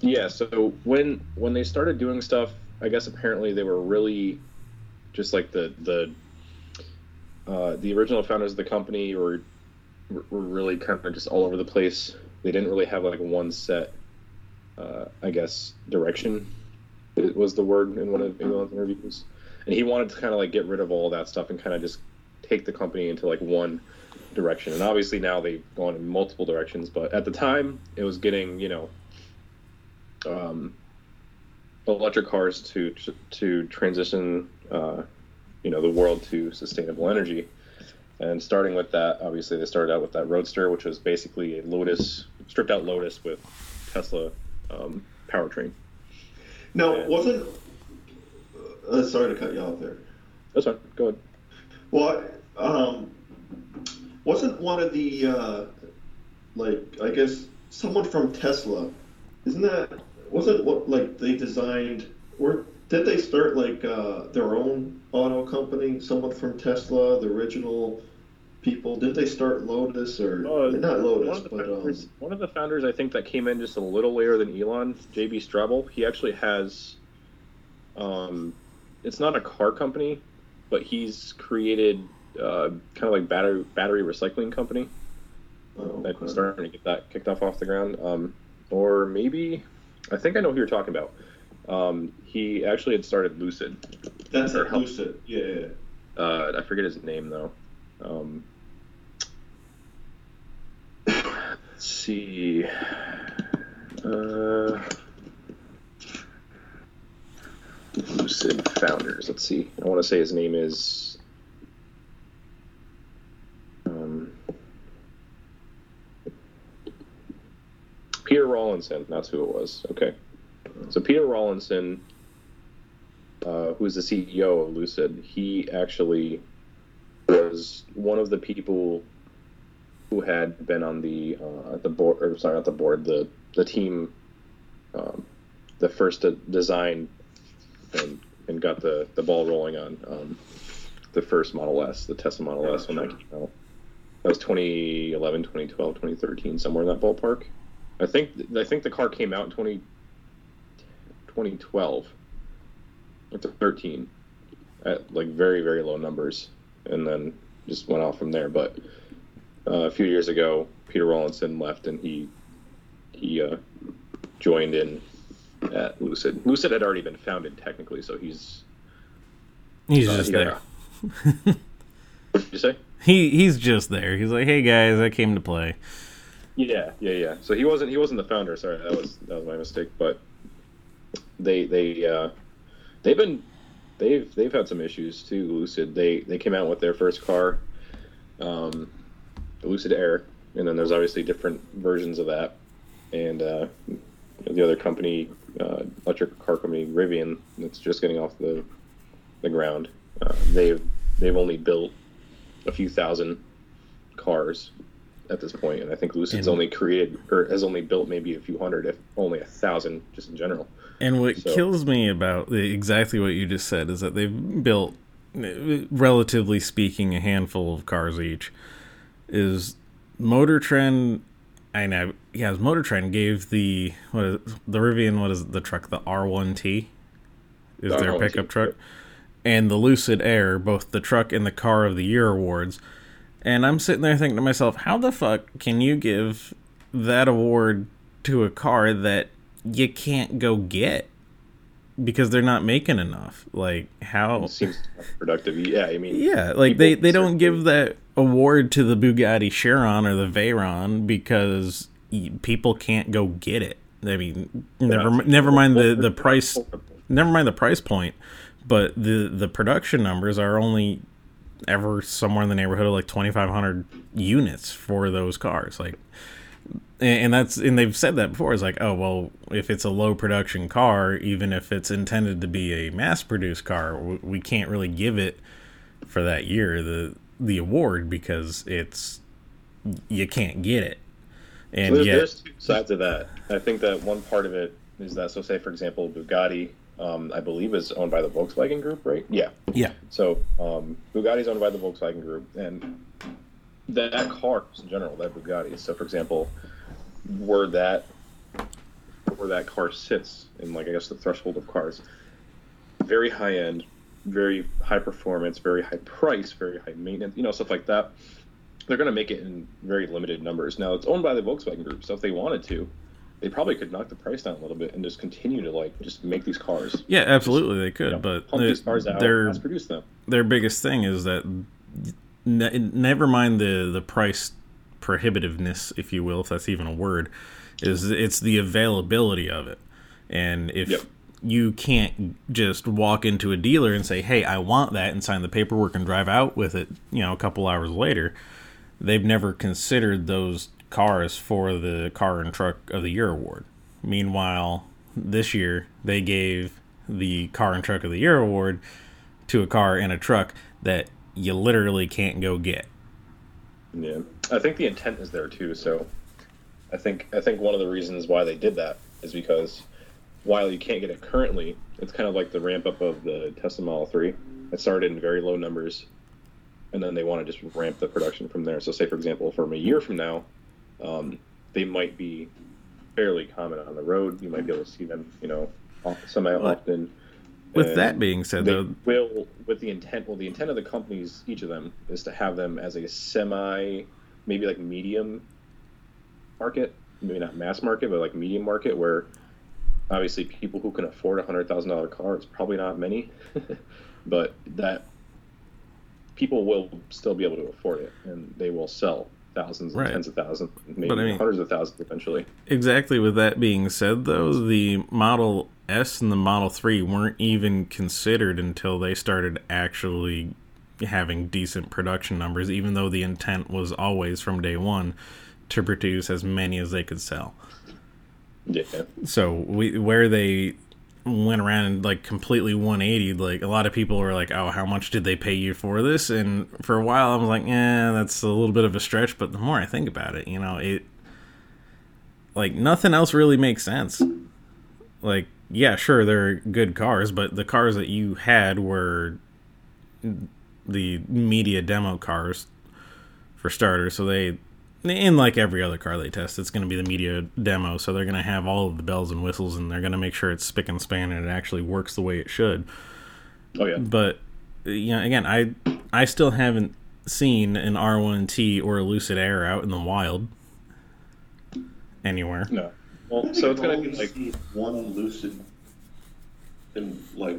Yeah. So when when they started doing stuff, I guess apparently they were really just like the the uh, the original founders of the company were were really kind of just all over the place. They didn't really have like one set, uh, I guess, direction. It was the word in one of Elon's interviews, and he wanted to kind of like get rid of all that stuff and kind of just take the company into like one direction. And obviously now they've gone in multiple directions, but at the time it was getting you know um, electric cars to to transition, uh, you know, the world to sustainable energy. And starting with that, obviously they started out with that Roadster, which was basically a Lotus, stripped out Lotus with Tesla um, powertrain. Now, Yeah. wasn't. Uh, sorry to cut you off there. That's fine. Go ahead. Well, um, wasn't one of the uh, like I guess someone from Tesla? Isn't that wasn't what like they designed or did they start like uh, their own auto company? Someone from Tesla, the original people. Didn't they start Lotus or Uh, not Lotus, the but um, one of the founders, I think, that came in just a little later than Elon, JB Straubel. He actually has, um, it's not a car company, but he's created uh, kind of like battery battery recycling company. oh, That's starting to get that kicked off off the ground. Um, or maybe, I think I know who you're talking about. Um, he actually had started Lucid. that's or it, Lucid. Yeah, yeah. Uh, I forget his name though. Um, let's see. Uh, Lucid founders. Let's see. I want to say his name is. Um, Peter Rawlinson. That's who it was. Okay. So Peter Rawlinson uh, who is the CEO of Lucid, he actually was one of the people who had been on the uh, the board, or sorry, not the board, the the team, um, the first to design and and got the the ball rolling on um, the first Model S, the Tesla Model S when that came out. That was 2011, 2012, 2013, somewhere in that ballpark. I think I think the car came out in 20, 2012 to 13 at like very very low numbers and then just went off from there but uh, a few years ago peter rawlinson left and he he uh, joined in at lucid lucid had already been founded technically so he's He's uh, just there. what did you say He he's just there. He's like, hey guys, I came to play. Yeah, yeah, yeah. So he wasn't he wasn't the founder. Sorry, that was that was my mistake. But they they uh, they've been they've they've had some issues too. Lucid they they came out with their first car, um, the Lucid Air, and then there's obviously different versions of that. And uh, the other company, uh, electric car company Rivian, that's just getting off the the ground. Uh, they've they've only built a few thousand cars at this point, and I think Lucid's And- only created or has only built maybe a few hundred, if only a thousand, just in general. And what So- kills me about the, exactly what you just said is that they've built, relatively speaking, a handful of cars each. Is Motor Trend? I know. Yeah, Motor Trend gave the what is the Rivian? What is the truck? The R1T is The their R1T, pickup truck, and the Lucid Air, both the truck and the car of the year awards. And I'm sitting there thinking to myself, how the fuck can you give that award to a car that you can't go get because they're not making enough? Like how? It seems productive. Yeah, I mean, Yeah, like they, they don't give that award to the Bugatti Chiron or the Veyron because people can't go get it. I mean, never never mind the the price never mind the price point, but the the production numbers are only ever somewhere in the neighborhood of like 2500 units for those cars like and that's and they've said that before it's like oh well if it's a low production car even if it's intended to be a mass produced car we can't really give it for that year the the award because it's you can't get it and So there's, yet there's two sides to that. I think that one part of it is that, so say for example, Bugatti, um, I believe is owned by the Volkswagen Group, right? Yeah. yeah So um, Bugatti's owned by the Volkswagen Group, and that, car in general, that Bugatti. So for example, where that where that car sits in like I guess the threshold of cars, very high end, very high performance, very high price, very high maintenance, you know stuff like that. They're going to make it in very limited numbers. Now it's owned by the Volkswagen Group, so if they wanted to, they probably could knock the price down a little bit and just continue to like just make these cars. yeah absolutely they could You know, but pump these cars out, they're mass produce them. their biggest thing is that ne- never mind the the price prohibitiveness if you will if that's even a word is it's the availability of it and if Yep. you can't just walk into a dealer and say hey i want that and sign the paperwork and drive out with it you know a couple hours later they've never considered those cars for the car and truck of the year award meanwhile this year they gave the car and truck of the year award to a car and a truck that you literally can't go get. Yeah, I think the intent is there too. So, I think I think one of the reasons why they did that is because while you can't get it currently, it's kind of like the ramp up of the Tesla Model Three. It started in very low numbers, and then they want to just ramp the production from there. So, say for example, from a year from now, um, they might be fairly common on the road. You might be able to see them, you know, semi often. With that being said, though, will with the intent. Well, the intent of the companies, each of them, is to have them as a semi, maybe like medium market, maybe not mass market, but like medium market, where obviously people who can afford a hundred thousand dollar car, it's probably not many, but that people will still be able to afford it, and they will sell thousands and Right. tens of thousands, maybe I mean- hundreds of thousands eventually. Exactly. With that being said, though, the Model S and the Model 3 weren't even considered until they started actually having decent production numbers, even though the intent was always from day one to produce as many as they could sell. Yeah, So we where they went around and like completely 180 like a lot of people were like oh how much did they pay you for this? And for a while i was like yeah that's a little bit of a stretch. But the more i think about it you know it like nothing else really makes sense. Like yeah sure they're good cars but the cars that you had were the media demo cars for starters so they and like every other car they test, it's going to be the media demo. So they're going to have all of the bells and whistles, and they're going to make sure it's spick and span and it actually works the way it should. oh yeah. But you know, again, I I still haven't seen an R1T or a Lucid Air out in the wild anywhere. No. Well, so it's gonna be like one lucid, and like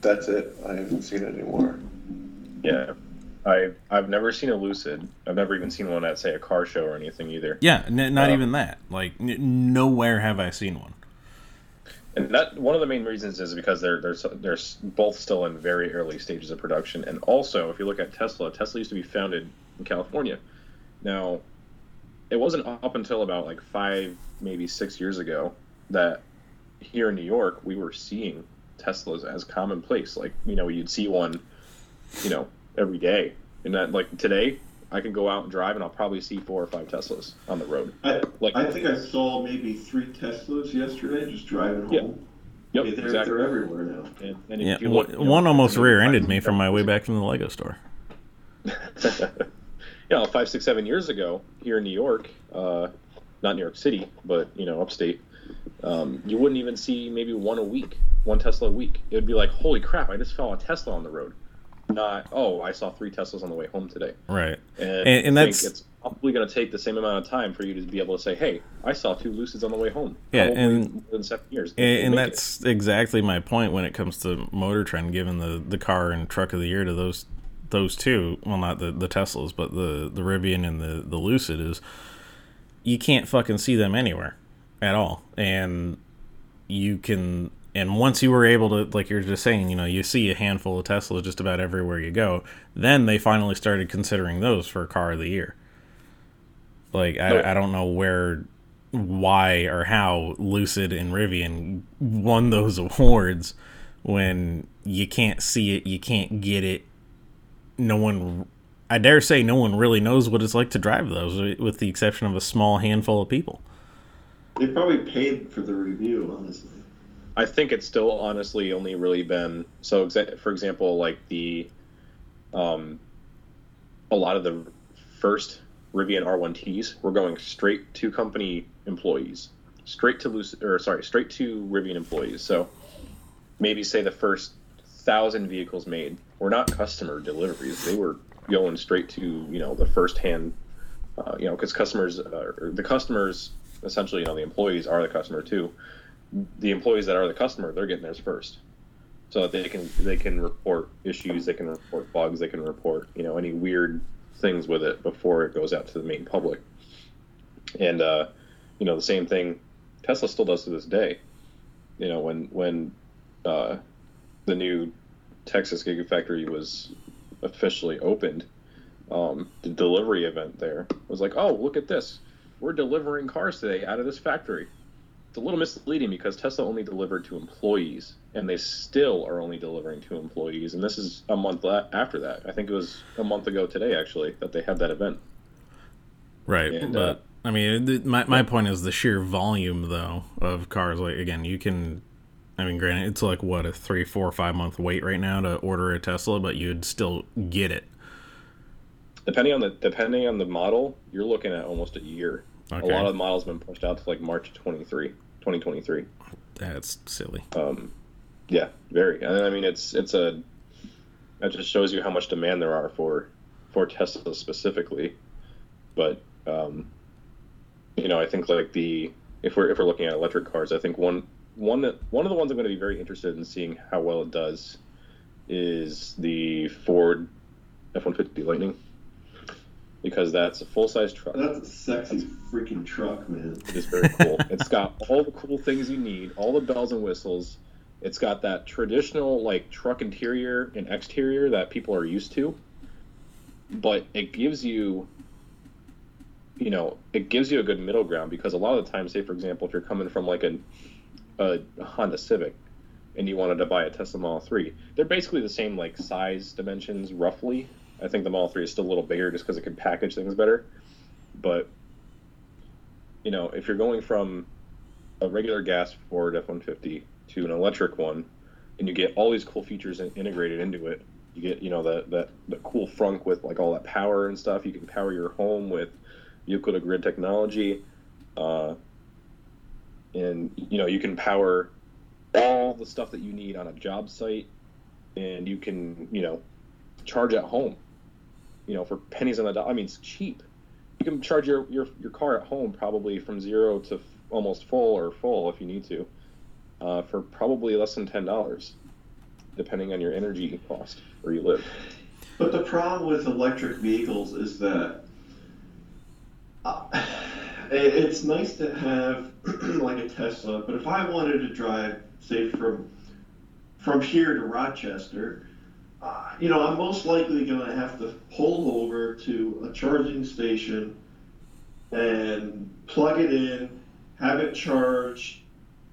that's it. I haven't seen it anymore. Yeah. I I've never seen a Lucid. I've never even seen one at say a car show or anything either. Yeah, n- not Uh, even that. Like n- nowhere have I seen one. And that one of the main reasons is because they're they're they're both still in very early stages of production. And also, if you look at Tesla, Tesla used to be founded in California. Now, it wasn't up until about like five, maybe six years ago that here in New York we were seeing Teslas as commonplace. Like you know, you'd see one, you know, every day. And that like today, I can go out and drive, and I'll probably see four or five Teslas on the road. I, Like- I think I saw maybe three Teslas yesterday just driving Yeah. home. Yep, I mean, they're, exactly. they're everywhere now. And, and Yeah, you one, you know, one almost rear-ended me from my way back from the Lego store. you know, five, six, seven years ago here in New York, uh, not New York City, but you know, upstate, um, you wouldn't even see maybe one a week, one Tesla a week. It would be like, holy crap, I just saw a Tesla on the road. Not, oh, I saw three Teslas on the way home today. Right. And, And- and that's- it's probably going to take the same amount of time for you to be able to say, hey, I saw two Lucids on the way home. Yeah, and- more than seven years. And, and We'll it. that's exactly my point when it comes to Motor Trend, giving the, the car and truck of the year to those those two. Well, not the, the Teslas, but the the Rivian and the the Lucid is you can't fucking see them anywhere at all, and you can. And once you were able to, like you're just saying, you know, you see a handful of Teslas just about everywhere you go. Then they finally started considering those for car of the year. Like I, I don't know where why or how Lucid and Rivian won those awards when you can't see it, you can't get it. No one, I dare say, no one really knows what it's like to drive those, with the exception of a small handful of people. They probably paid for the review, honestly. I think it's still honestly only really been so. Exa- for example, like the, um, a lot of the first Rivian R1Ts were going straight to company employees, straight to Lucid, or sorry, straight to Rivian employees. So maybe say the first thousand vehicles made were not customer deliveries; they were going straight to you know the first hand, uh, you know, because customers, uh, the customers essentially, you know, the employees are the customer too the employees that are the customer, they're getting theirs first, so that they can they can report issues, they can report bugs, they can report you know any weird things with it before it goes out to the main public. And uh, you know the same thing Tesla still does to this day. You know when when uh, the new Texas Gigafactory was officially opened, um, the delivery event there was like, oh look at this, we're delivering cars today out of this factory it's a little misleading because Tesla only delivered to employees, and they still are only delivering to employees. And this is a month la- after that. I think it was a month ago today, actually, that they had that event. Right, And, but uh, I mean, my my point is the sheer volume though of cars. Like again, you can. I mean, granted, it's like what a three, four, five month wait right now to order a Tesla, but you'd still get it. depending on the depending on the model, you're looking at almost a year. Okay. A lot of the models have been pushed out to like March 23, 2023. That's silly. Um, yeah, very. And I mean, it's it's a that just shows you how much demand there are for for Tesla specifically. But um, you know, I think like the if we're if we're looking at electric cars, I think one one one of the ones I'm going to be very interested in seeing how well it does is the Ford F-150 Lightning because that's a full size truck. That's a sexy freaking truck, man. It is very cool. it's got all the cool things you need, all the bells and whistles. It's got that traditional like truck interior and exterior that people are used to, but it gives you, you know, it gives you a good middle ground because a lot of the time, say for example, if you're coming from like a, a Honda Civic, and you wanted to buy a Tesla Model 3, they're basically the same like size dimensions roughly. I think the Model 3 is still a little bigger just because it can package things better, but you know, if you're going from a regular gas Ford F-150 to an electric one, and you get all these cool features integrated into it, you get you know the, the the cool frunk with like all that power and stuff. You can power your home with to grid technology, uh, and you know you can power all the stuff that you need on a job site, and you can you know charge at home, you know for pennies on the dollar. I mean it's cheap you can charge your, your, your car at home probably from zero to f- almost full or full if you need to uh, for probably less than $10 depending on your energy cost where you live But the problem with electric vehicles is that uh, it's nice to have like a Tesla, but if I wanted to drive, say from from here to Rochester, uh, you know, I'm most likely going to have to pull over to a charging station and plug it in, have it charged.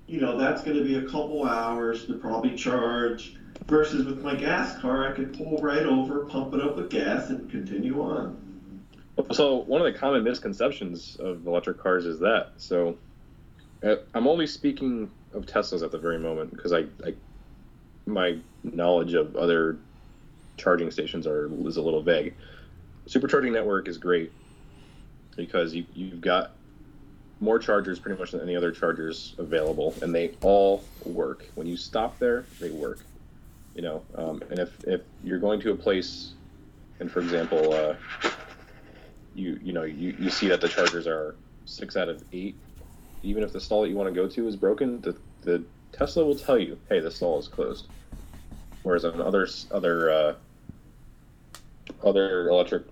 You know, that's going to be a couple hours to probably charge. Versus with my gas car, I could pull right over, pump it up with gas, and continue on. So one of the common misconceptions of electric cars is that. So uh, i'm only speaking of teslas at the very moment because I, I my knowledge of other charging stations are is a little vague. Supercharging network is great because you, you've got more chargers pretty much than any other chargers available and they all work. When you stop there they work you know um, and if, if you're going to a place and for example uh, you you know you, you see that the chargers are six out of eight. Even if the stall that you want to go to is broken the, the tesla will tell you hey the stall is closed. Whereas on other other uh, other electric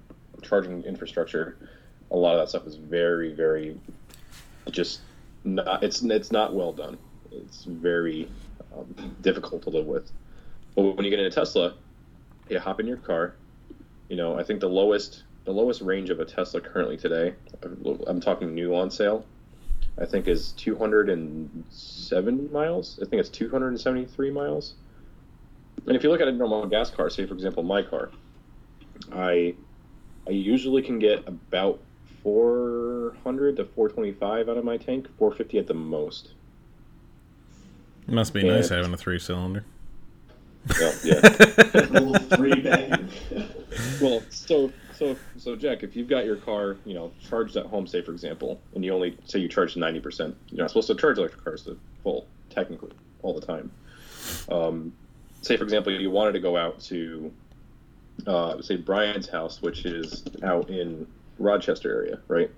charging infrastructure a lot of that stuff is very very just not it's it's not well done. It's very um, difficult to live with. But when you get into tesla you hop in your car you know i think the lowest the lowest range of a tesla currently today i'm talking new on sale i think is 270 miles i think it's 273 miles and if you look at a normal gas car say for example my car i i usually can get about 400 to 425 out of my tank 450 at the most It Must be Yeah. nice having a three cylinder. well, yeah A little three bang. well so so so jack if you've got your car you know charged at home say for example and you only say you charge 90% you're not supposed to charge electric cars to full technically all the time. Um, say for example you wanted to go out to uh, say brian's house which is out in rochester area right?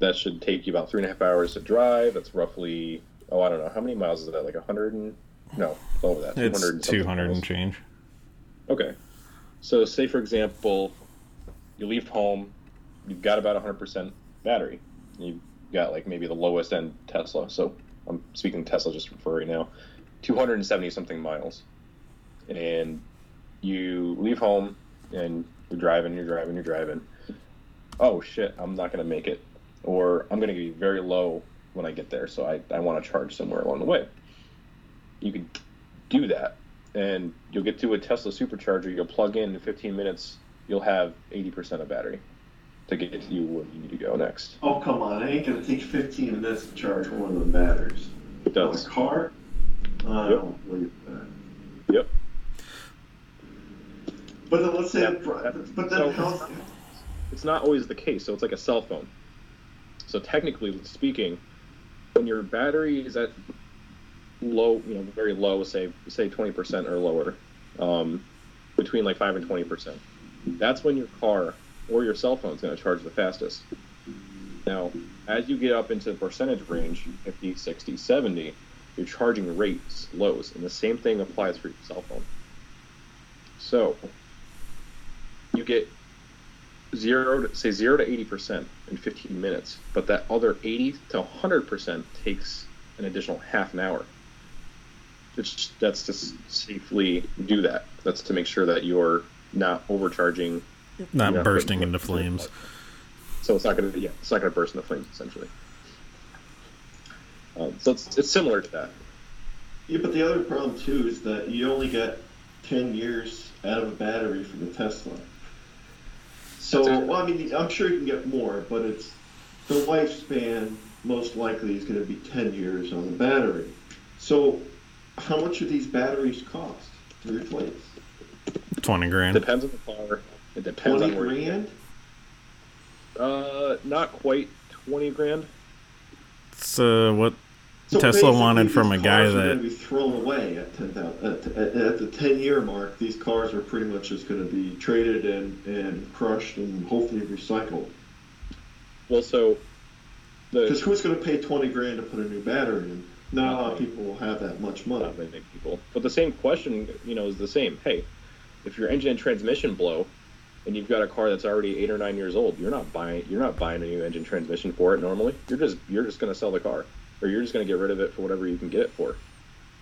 That should take you about three and a half hours to drive. That's roughly oh i don't know how many miles is that? Like a 100 and no over that It's 200 200 and change. Okay. So, say for example, you leave home, you've got about 100% battery. You've got like maybe the lowest end Tesla. So, I'm speaking Tesla just for right now. 270 something miles. And you leave home and you're driving, you're driving, you're driving. Oh shit, I'm not going to make it. Or I'm going to be very low when I get there. So, I, I want to charge somewhere along the way. You could do that and you'll get to a Tesla supercharger. You'll plug in in 15 minutes. You'll have 80% of battery to get you where you need to go next. Oh come on! It ain't gonna take 15 minutes to charge one of the batteries. It On does. a car? I Yep. don't believe that. Yep. But then let's say, Yeah. but then So- how? it's not always the case. So it's like a cell phone. So technically speaking, when your battery is at low, you know, very low, say say 20% or lower, um, between like five and 20%, that's when your car or your cell phone is going to charge the fastest. Now, as you get up into the percentage range, 50, 60, 70, your charging rate slows, and the same thing applies for your cell phone. So, you get zero, to, say zero to 80% in 15 minutes, but that other 80 to 100% takes an additional half an hour. It's, that's to safely do that. That's to make sure that you're not overcharging, Not Yeah. bursting into flames. so it's not going to yeah, it's not going to burst into flames essentially. Um, so it's, it's similar to that. Yeah, but the other problem too is that you only get ten years out of a battery for the Tesla. So, That's well, I mean, I'm sure you can get more, but it's the lifespan most likely is going to be ten years on the battery. So, how much do these batteries cost to replace? Twenty grand. Depends on the car. It depends Twenty on where. you- grand? Uh, not quite twenty grand. It's uh, what So Tesla wanted from a guy cars are that- going to be thrown away at ten thousand. At, at, at the ten year mark, these cars are pretty much just going to be traded and, and crushed and hopefully recycled. Well, so Because who's going to pay twenty grand to put a new battery in? Not a lot of people will have that much money. not many people, but the same question, you know, is the same. Hey, if your engine and transmission blow, and you've got a car that's already eight or nine years old, you're not buying you're not buying a new engine transmission for it normally. You're just you're just going to sell the car, or you're just going to get rid of it for whatever you can get it for.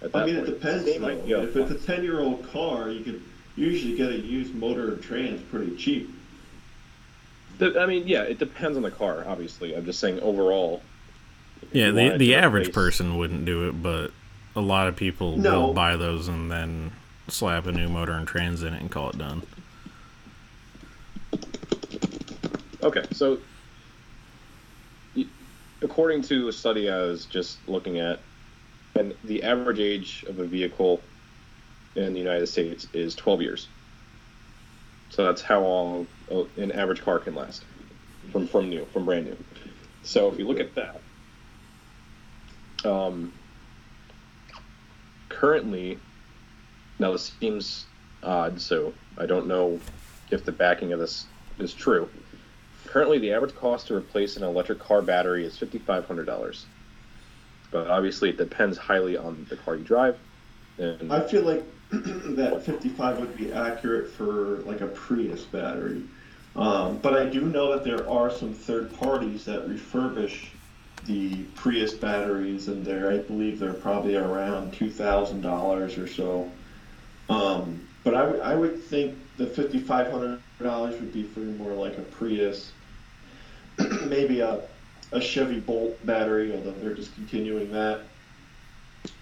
At I that mean, it point. depends. Same Though. idea. If it's a ten year old car, you could usually get a used motor and trans pretty cheap. The- I mean, yeah, it depends on the car. Obviously, I'm just saying overall. yeah the the average replace- person wouldn't do it, but a lot of people No. will buy those and then slap a new motor and trans in it and call it done. Okay, so according to a study I was just looking at, and the average age of a vehicle in the United States is 12 years. So that's how long an average car can last from from new, from brand new. So if you look at that, um, currently, now this seems odd, so I don't know if the backing of this is true. Currently, the average cost to replace an electric car battery is fifty-five hundred dollars. But obviously, it depends highly on the car you drive. And I feel like that 55 would be accurate for like a Prius battery. Um, but I do know that there are some third parties that refurbish the Prius batteries, and they're, I believe they're probably around $2,000 or so. Um, but I would- I would think the $5,500 would be for more like a Prius, maybe a, a Chevy Bolt battery, although they're discontinuing that.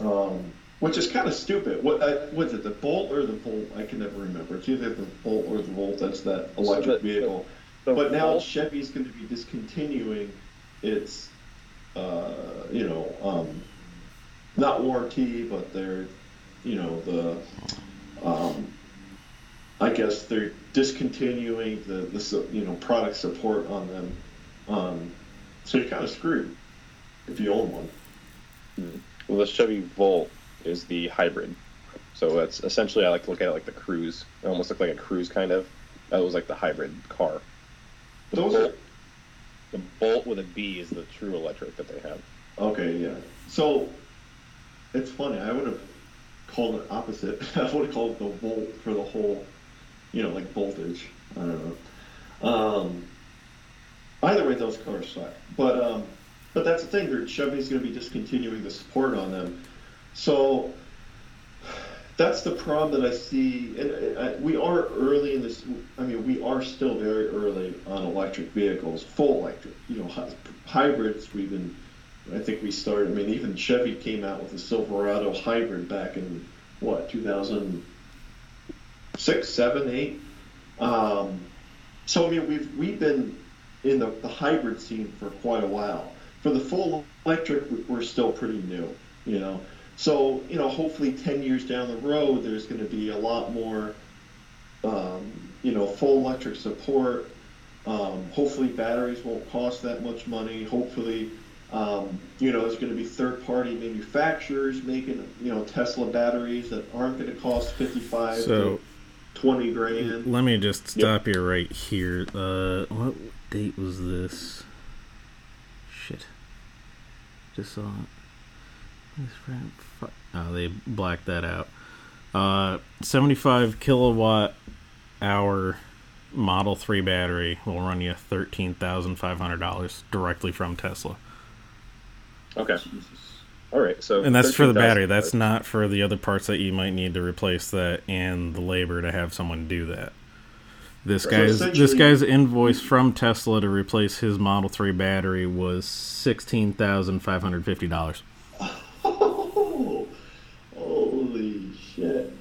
Um, which is kind of stupid. What uh, was it? The Bolt or the Volt? I can never remember. It's either the Bolt or the Volt. That's that electric the- vehicle. the but now Volt- Chevy's going to be discontinuing its, uh, you know, um, not warranty, but they're, you know, the, um, I guess they're discontinuing the, the you know product support on them. Um, so you're kind of screwed if you own one. well, the Chevy Volt is the hybrid. So that's essentially I like to look at it like the Cruze. It almost looked like a Cruze kind of. That was like the hybrid car. The Those Bolt, the Bolt with a B is the true electric that they have. Okay, yeah. So it's funny. I would have called it opposite. I would have called it the volt for the whole, you know, like voltage. I don't know. Um, either way, those cars suck. But um, but that's the thing. Chevy's going to be discontinuing the support on them. So that's the problem that I see. And I, we are early in this. I mean, we are still very early on electric vehicles, full electric. You know, hy- hybrids. We've been. I think we started. I mean, even Chevy came out with the Silverado hybrid back in what 2006, seven, eight. Um, so I mean, we've we've been in the, the hybrid scene for quite a while. For the full electric, we- we're still pretty new. You know. So, you know, hopefully 10 years down the road, there's going to be a lot more, um, you know, full electric support. Um, hopefully, batteries won't cost that much money. Hopefully, um, you know, there's going to be third-party manufacturers making, you know, Tesla batteries that aren't going to cost fifty-five So to twenty grand. let me just stop you right here. Uh, what date was this? Shit. Just saw it. Oh, they blacked that out. Uh, 75 kilowatt hour Model 3 battery will run you $13,500 directly from Tesla. Okay. Jesus. All right. So And that's for the 13,000 battery. That's not for the other parts that you might need to replace that and the labor to have someone do that. This So guy's this guy's invoice from Tesla to replace his Model 3 battery was $16,550. Oh, holy shit!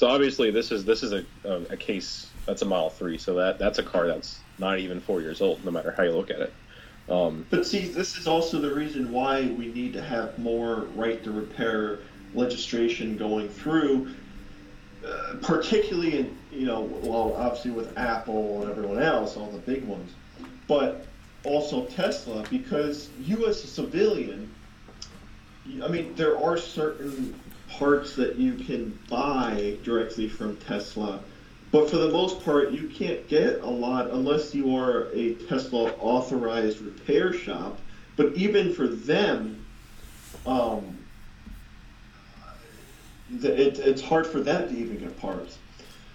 So obviously, this is this is a, a, a case that's a Model Three. So that that's a car that's not even four years old, no matter how you look at it. Um, But see, this is also the reason why we need to have more right to repair legislation going through, uh, particularly in, you know, well, obviously with Apple and everyone else, all the big ones, but also Tesla, because you as a civilian, I mean, there are certain parts that you can buy directly from Tesla. But for the most part, you can't get a lot unless you are a Tesla authorized repair shop. But even for them, um, it, it's hard for them to even get parts.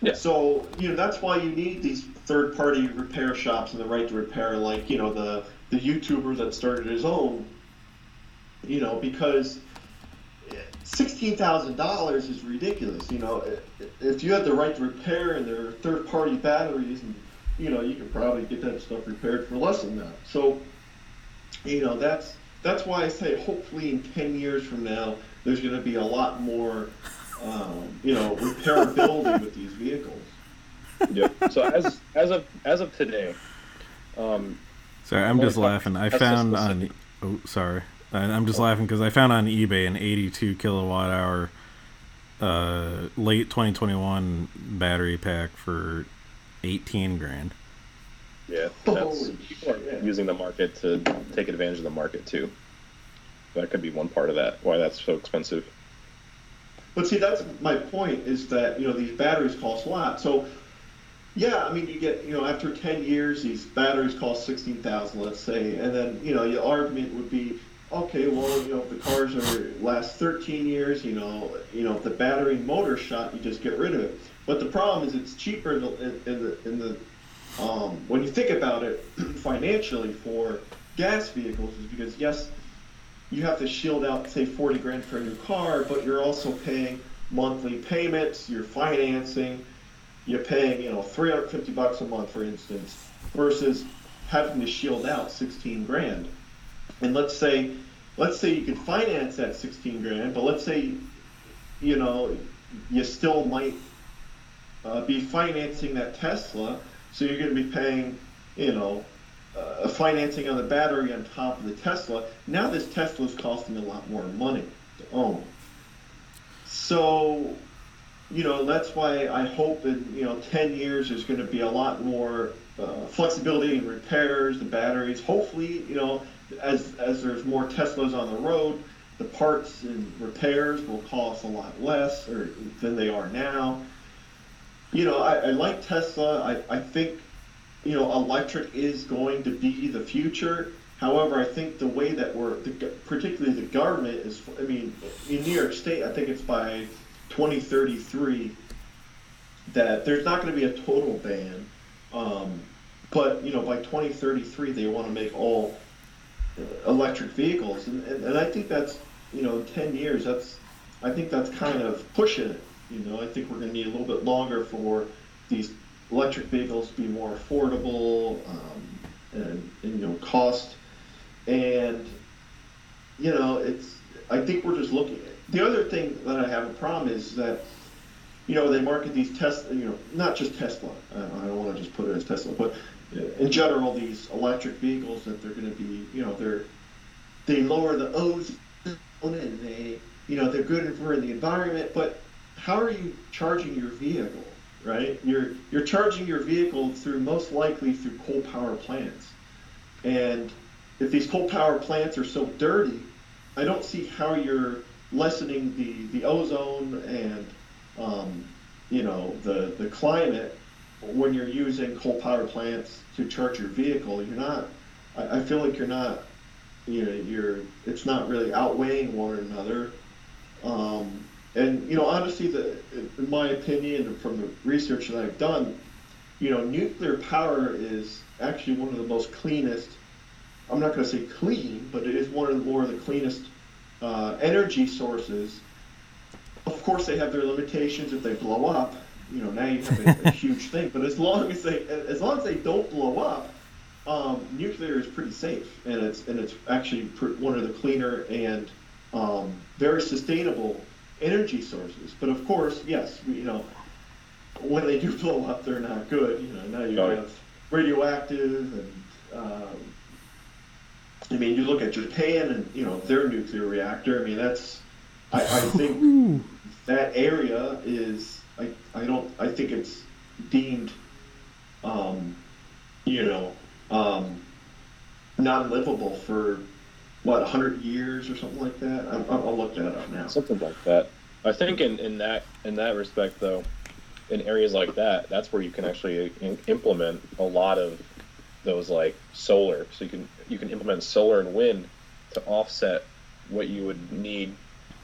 Yeah. So you know that's why you need these third-party repair shops and the right to repair, like you know the the YouTuber that started his own. You know because sixteen thousand dollars is ridiculous. You know, if you had the right to repair and there are third-party batteries, and you know, you could probably get that stuff repaired for less than that. So, you know, that's that's why I say hopefully in ten years from now, there's going to be a lot more, um, you know, repairability with these vehicles. yeah. So as as of as of today, um, Sorry, I'm just laughing. I found on oh sorry, I- I'm just laughing because I found on eBay an 82 kilowatt hour uh, late 2021 battery pack for 18 grand. yeah, that's people are using the market to take advantage of the market too. That could be one part of that. Why that's so expensive. But see, that's my point is that, you know, these batteries cost a lot. So, yeah, I mean, you get, you know, after 10 years, these batteries cost 16000 let's say. And then, you know, your argument would be, okay, well, you know, if the cars are last 13 years, you know, you know, if the battery motor shot, you just get rid of it. But the problem is it's cheaper in the, in the, in the um, when you think about it financially for gas vehicles is because, yes, you have to shield out say 40 grand for a new car but you're also paying monthly payments you're financing you're paying you know 350 bucks a month for instance versus having to shield out 16 grand and let's say let's say you could finance that 16 grand but let's say you know you still might uh, be financing that tesla so you're going to be paying you know uh, financing on the battery on top of the Tesla. Now this Tesla is costing a lot more money to own. So, you know, that's why I hope in you know 10 years there's going to be a lot more uh, flexibility in repairs, the batteries. Hopefully, you know, as as there's more Teslas on the road, the parts and repairs will cost a lot less or than they are now. You know, I, I like Tesla. I, I think you know, electric is going to be the future. However, I think the way that we're, the, particularly the government is, I mean, in New York State, I think it's by 2033 that there's not going to be a total ban. Um, but, you know, by 2033, they want to make all electric vehicles. And, and, and I think that's, you know, 10 years, that's, I think that's kind of pushing it. You know, I think we're going to need a little bit longer for these electric vehicles to be more affordable um, and, and you know cost and you know it's I think we're just looking the other thing that I have a problem is that you know they market these Tesla you know not just Tesla I don't, I don't want to just put it as Tesla but in general these electric vehicles that they're going to be you know they're they lower the ozone and they you know they're good for the environment but how are you charging your vehicle right? You're you're charging your vehicle through most likely through coal power plants, and if these coal power plants are so dirty, I don't see how you're lessening the the ozone and um, you know the the climate when you're using coal power plants to charge your vehicle. You're not. I, I feel like you're not. You know, you're. It's not really outweighing one another. Um, and you know, honestly, the in my opinion, from the research that I've done, you know, nuclear power is actually one of the most cleanest. I'm not going to say clean, but it is one of the more of the cleanest uh, energy sources. Of course, they have their limitations if they blow up. You know, now you have a, a huge thing. But as long as they, as long as they don't blow up, um, nuclear is pretty safe, and it's and it's actually pr- one of the cleaner and um, very sustainable energy sources. But of course, yes, we, you know, when they do blow up, they're not good. You know, now you yeah. have radioactive and. Um, I mean, you look at Japan and you know their nuclear reactor. I mean, that's. I, I think that area is. I, I don't. I think it's deemed. Um, you know, um, not livable for what 100 years or something like that. I'm, I'll I'll look that up now. something like that. I think in, in that in that respect, though, in areas like that, that's where you can actually in, implement a lot of those like solar. So you can you can implement solar and wind to offset what you would need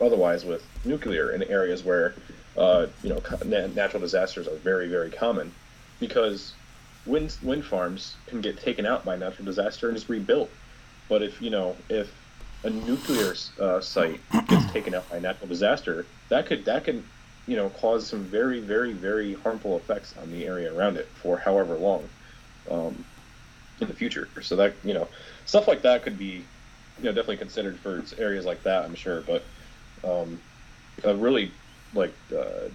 otherwise with nuclear in areas where uh, you know natural disasters are very very common because wind wind farms can get taken out by natural disaster and just rebuilt. But if you know if a nuclear uh, site gets taken out by natural disaster, that could that could you know cause some very very very harmful effects on the area around it for however long um, in the future. So that you know stuff like that could be you know definitely considered for areas like that. I'm sure, but um, a really like uh,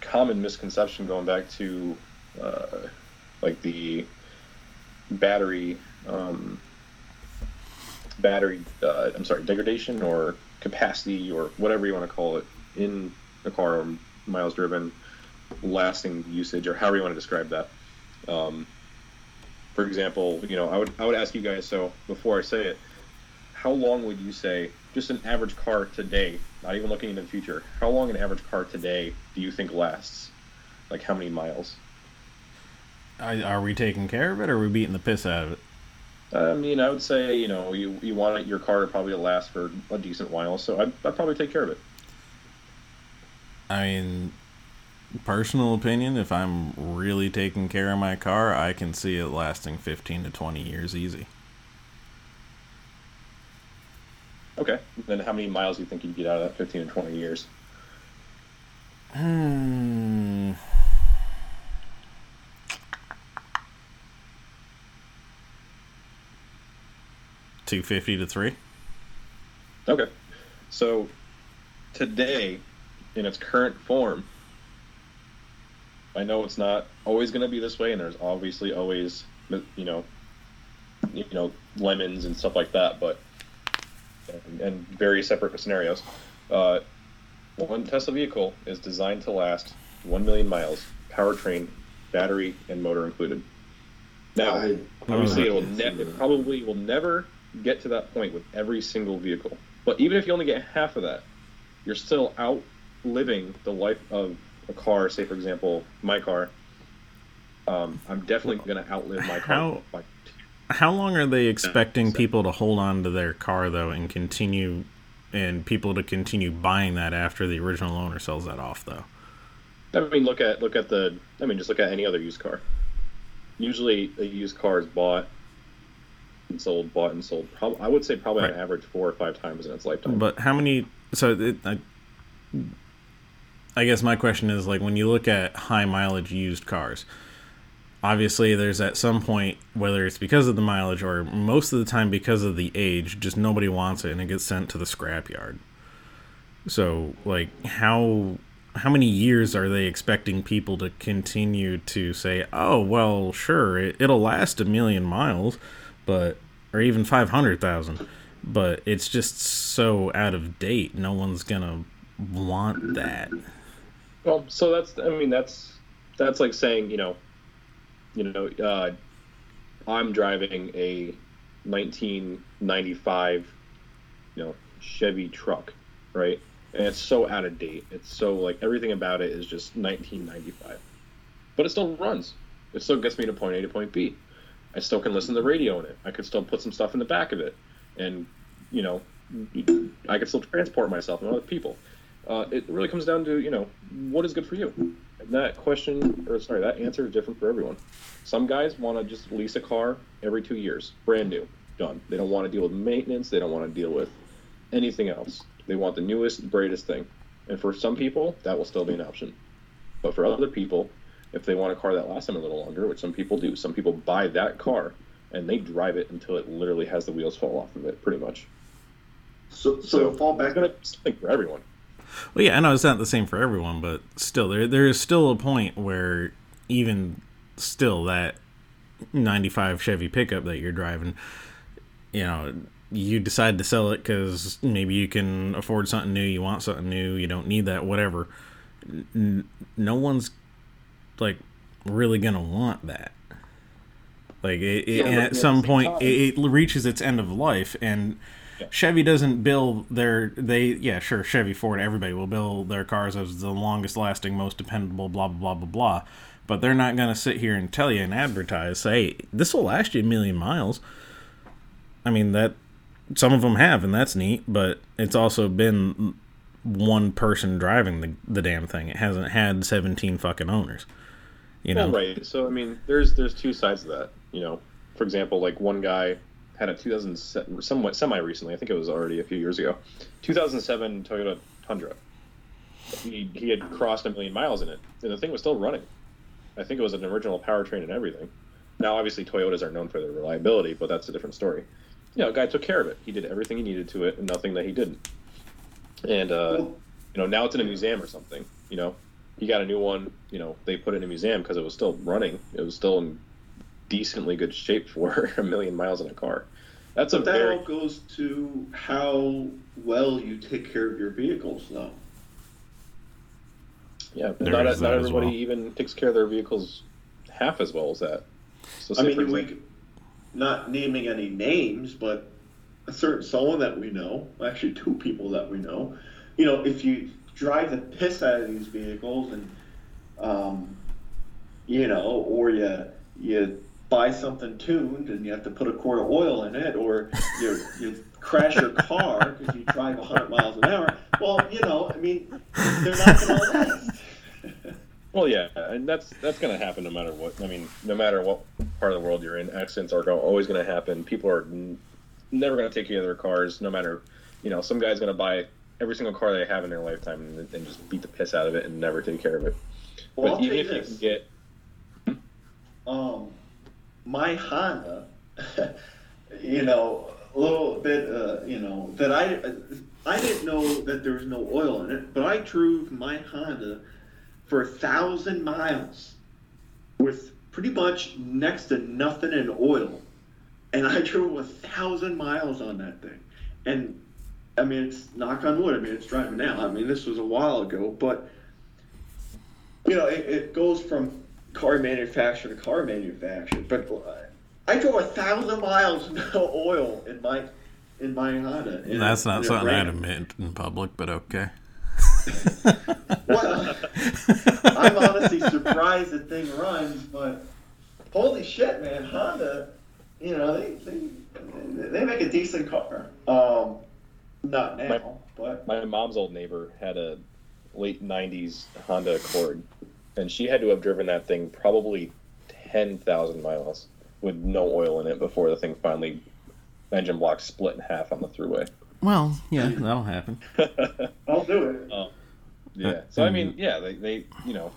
common misconception going back to uh, like the battery um, battery uh, I'm sorry degradation or capacity or whatever you want to call it in a car or miles driven lasting usage or however you want to describe that. Um, for example you know I would I would ask you guys so before I say it how long would you say just an average car today not even looking into the future how long an average car today do you think lasts like how many miles I, are we taking care of it or are we beating the piss out of it? Um, I mean, I would say you know you, you want it, your car to probably last for a decent while, so I'd, I'd probably take care of it. I mean, personal opinion, if I'm really taking care of my car, I can see it lasting 15 to 20 years easy. Okay, then how many miles do you think you'd get out of that 15 to 20 years? Hmm. Two fifty to three. Okay, so today, in its current form, I know it's not always going to be this way, and there's obviously always you know, you know lemons and stuff like that, but and, and very separate scenarios. Uh, one Tesla vehicle is designed to last 1 million miles, powertrain, battery, and motor included. Now, I- obviously, it will ne- it probably will never get to that point with every single vehicle. But even if you only get half of that, you're still outliving the life of a car. Say, for example, my car. Um, I'm definitely going to outlive my car. How- by How long are they expecting so- people to hold on to their car though, and continue, and people to continue buying that after the original owner sells that off though? I mean, look at look at the. I mean, just look at any other used car. Usually, a used car is bought and sold, bought and sold. Prob- I would say probably on average four or five times in its lifetime. But how many? So it, I, I guess my question is like when you look at high mileage used cars, obviously there's at some point whether it's because of the mileage or most of the time because of the age, just nobody wants it and it gets sent to the scrapyard. So like how how many years are they expecting people to continue to say, "Oh, well, sure, it, it'll last a million miles," but or even 500,000, but it's just so out of date. No one's to want that. Well, so that's I mean that's that's like saying you know, you know, uh, I'm driving a 1995, you know, Chevy truck, right? And it's so out of date. It's so like everything about it is just 1995, but it still runs. It still gets me to point A to point B. I still can listen to the radio in it. I could still put some stuff in the back of it, and you know, I could still transport myself and other people. Uh, it really comes down to you know what is good for you. That question, or sorry, that answer is different for everyone. Some guys want to just lease a car every two years, brand new, done. They don't want to deal with maintenance. They don't want to deal with anything else. They want the newest, greatest thing. And for some people, that will still be an option. But for other people, if they want a car that lasts them a little longer, which some people do, some people buy that car and they drive it until it literally has the wheels fall off of it, pretty much. So, so, So fall back it's gonna be something for everyone. Well, yeah, I know it's not the same for everyone, but still, there there is still a point where even still that '95 Chevy pickup that you're driving, you know, you decide to sell it because maybe you can afford something new, you want something new, you don't need that, whatever. N- no one's like really gonna want that. Like it, it, Yeah, at some point, it reaches its end of life, and Yeah. Chevy doesn't build their they yeah sure Chevy Ford everybody will build their cars as the longest lasting most dependable blah blah blah blah blah but they're not going to sit here and tell you and advertise say this will last you a million miles I mean that some of them have and that's neat but it's also been one person driving the the damn thing it hasn't had 17 fucking owners you know Well, right. So I mean, there's there's two sides to that. You know, for example, like one guy had a 2007, somewhat semi recently. I think it was already a few years ago. 2007 Toyota Tundra. He he had crossed a million miles in it, and the thing was still running. I think it was an original powertrain and everything. Now, obviously, Toyotas are known for their reliability, but that's a different story. You know, a guy took care of it. He did everything he needed to it, and nothing that he didn't. And uh, you know, now it's in a museum or something. You know, he got a new one. You know, they put it in a museum because it was still running. It was still in decently good shape for a million miles in a car. That's a But that very all goes to how well you take care of your vehicles, though. yeah. There not not everybody well. even takes care of their vehicles half as well as that. So, I mean, for we not naming any names, but a certain someone that we know, actually two people that we know, you know, if you drive the piss out of these vehicles and, um, you know, or you you buy something tuned and you have to put a quart of oil in it, or you you crash your car because you drive 100 miles an hour. Well, you know, I mean, they're not going to last. Well, yeah, and that's that's going to happen no matter what. I mean, no matter what part of the world you're in, accidents are go- always going to happen. People are n- never going to take care of their cars, no matter. You know, some guy's going to buy every single car they have in their lifetime and, and just beat the piss out of it and never take care of it. Well, but I'll even if you you can get um, my Honda, you know, a little bit, uh, you know, that I, I didn't know that there was no oil in it, but I drove my Honda for a thousand miles with pretty much next to nothing in oil, and I drove a thousand miles on that thing, and I mean, it's knock on wood. I mean, it's driving now. I mean, this was a while ago, but you know, it, it goes from car manufacturer to car manufacturer. But I drove a thousand miles no oil in my in my Honda. and that's it- not something I'd admit in public but okay Well, I'm honestly surprised the thing runs, but holy shit, man, Honda, you know, they they, they make a decent car. Um, not now, My- but my mom's old neighbor had a late 90s Honda Accord, and she had to have driven that thing probably 10,000 miles with no oil in it before the thing finally engine block split in half on the throughway. well yeah that'll happen I'll do it. yeah. So I mean, yeah, they, they you know,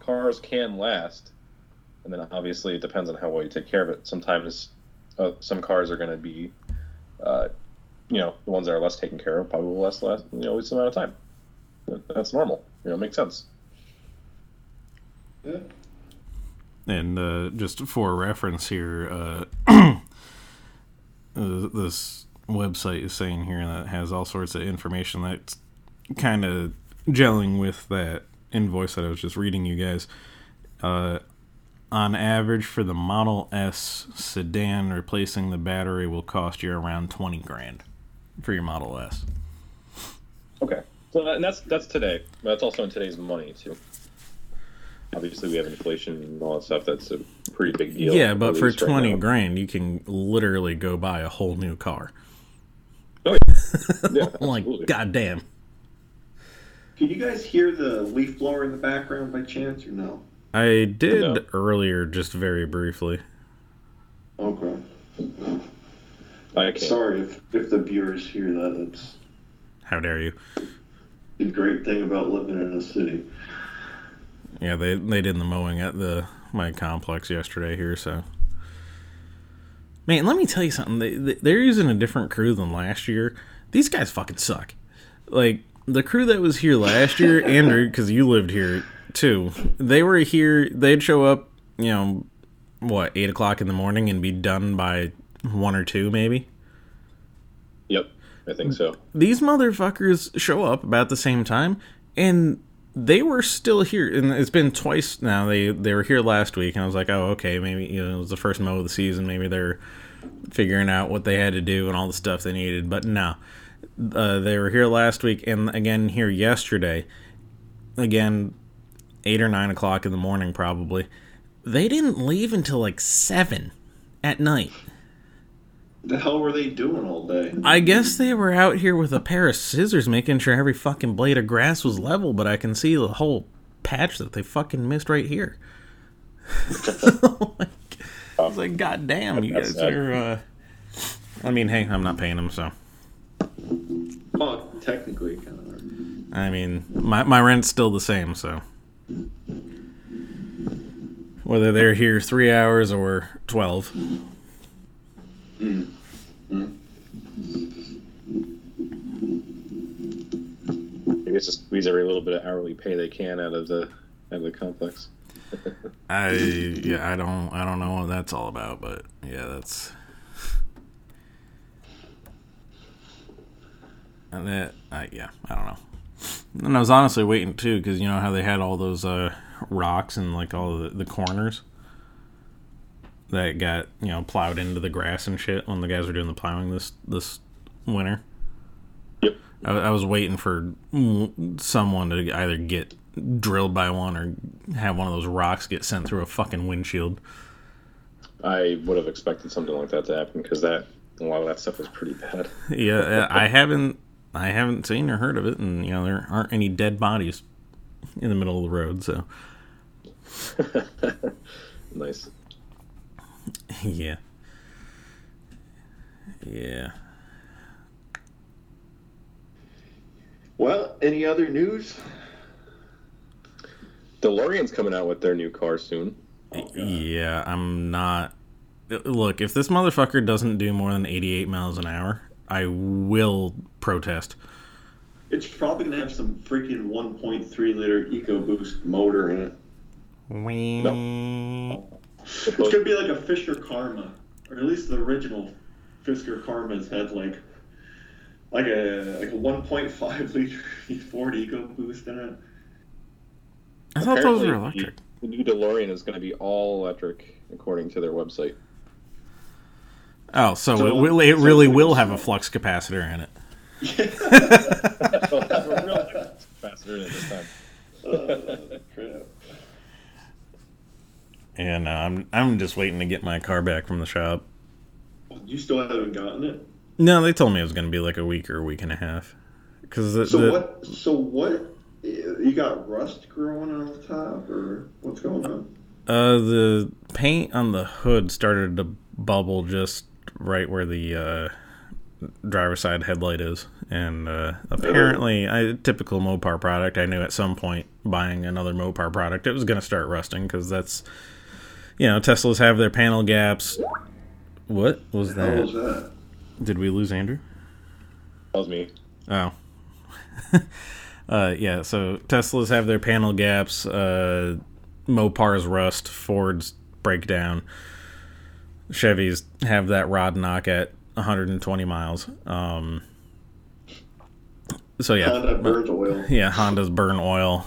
cars can last, and then obviously it depends on how well you take care of it. Sometimes uh, some cars are going to be, uh, you know, the ones that are less taken care of probably will last last you know least amount of time. That's normal. You know, makes sense. Yeah. And uh, just for reference here, uh, uh, this website is saying here that has all sorts of information that's kind of gelling with that invoice that I was just reading you guys. Uh, on average, for the Model S sedan, replacing the battery will cost you around twenty grand for your Model S. Okay. So that, that's that's today. That's also in today's money too. Obviously, we have inflation and all that stuff. That's a pretty big deal. Yeah, but for least right twenty grand, you can literally go buy a whole new car. Oh, yeah. yeah, Like, absolutely. goddamn. Can you guys hear the leaf blower in the background by chance or no? I did No. earlier, just very briefly. Okay. I can't. Sorry if, if the viewers hear that. That's How dare you? the great thing about living in a city. Yeah, they they did the mowing at the my complex yesterday here, so. Man, let me tell you something. They, they, they're using a different crew than last year. These guys fucking suck. Like the crew that was here last year, Andrew, because you lived here too. They were here. They'd show up, you know, what eight o'clock in the morning and be done by one or two, maybe. Yep, I think so. these motherfuckers show up about the same time and they were still here and it's been twice now. They they were here last week and i was like oh okay maybe you know it was the first mow of the season. Maybe they're figuring out what they had to do and all the stuff they needed. But no uh, they were here last week and again here yesterday. Again eight or nine o'clock in the morning probably. They didn't leave until like seven at night The hell were they doing all day? I guess they were out here with a pair of scissors making sure every fucking blade of grass was level, but I can see the whole patch that they fucking missed right here. like, I was like, God damn, you guys sad. are. Uh... I mean, hey, I'm not paying them, so. Well, technically, kind of. I mean, my, my rent's still the same, so. Whether they're here three hours or 12. I guess just squeeze every little bit of hourly pay they can out of the out of the complex. I yeah, I don't I don't know what that's all about, but yeah, that's and that I yeah, I don't know. And I was honestly waiting too because you know how they had all those uh, rocks and like all the, the corners that got you know plowed into the grass and shit when the guys were doing the plowing this this winter. Yep. I, I was waiting for someone to either get drilled by one or have one of those rocks get sent through a fucking windshield. I would have expected something like that to happen because that a lot of that stuff is pretty bad. Yeah, I haven't I haven't seen or heard of it, and you know there aren't any dead bodies in the middle of the road. So nice. Yeah, yeah. Well, any other news? DeLorean's coming out with their new car soon. Yeah, I'm not. Look, if this motherfucker doesn't do more than 88 miles an hour, I will protest. It's probably gonna have some freaking 1.3 liter EcoBoost motor in it. It's gonna be like a Fisker Karma, or at least the original Fisker Karmas had like like a like a 1.5 liter Ford EcoBoost in it. I thought those were electric. The, the new DeLorean is going to be all electric, according to their website. Oh, so, So- it, will, it really it's will have a flux capacitor in it. They'll have a real faster in it this time. Uh, crap. And uh, I'm I'm just waiting to get my car back from the shop. You still haven't gotten it. No, they told me it was going to be like a week or a week and a half. Because the, So the- what? So what? You got rust growing on the top, or what's going on? Uh, the paint on the hood started to bubble just right where the uh, driver's side headlight is, and uh, apparently, I, typical Mopar product. I knew at some point buying another Mopar product, it was going to start rusting because that's, you know, Teslas have their panel gaps. What was How was that? that? Did we lose Andrew? That was me. Oh. uh, yeah, so Teslas have their panel gaps, uh, Mopars rust, Fords breakdown. Chevys have that rod knock at 120 miles. Um, so yeah, Honda burns oil. yeah, Hondas burn oil.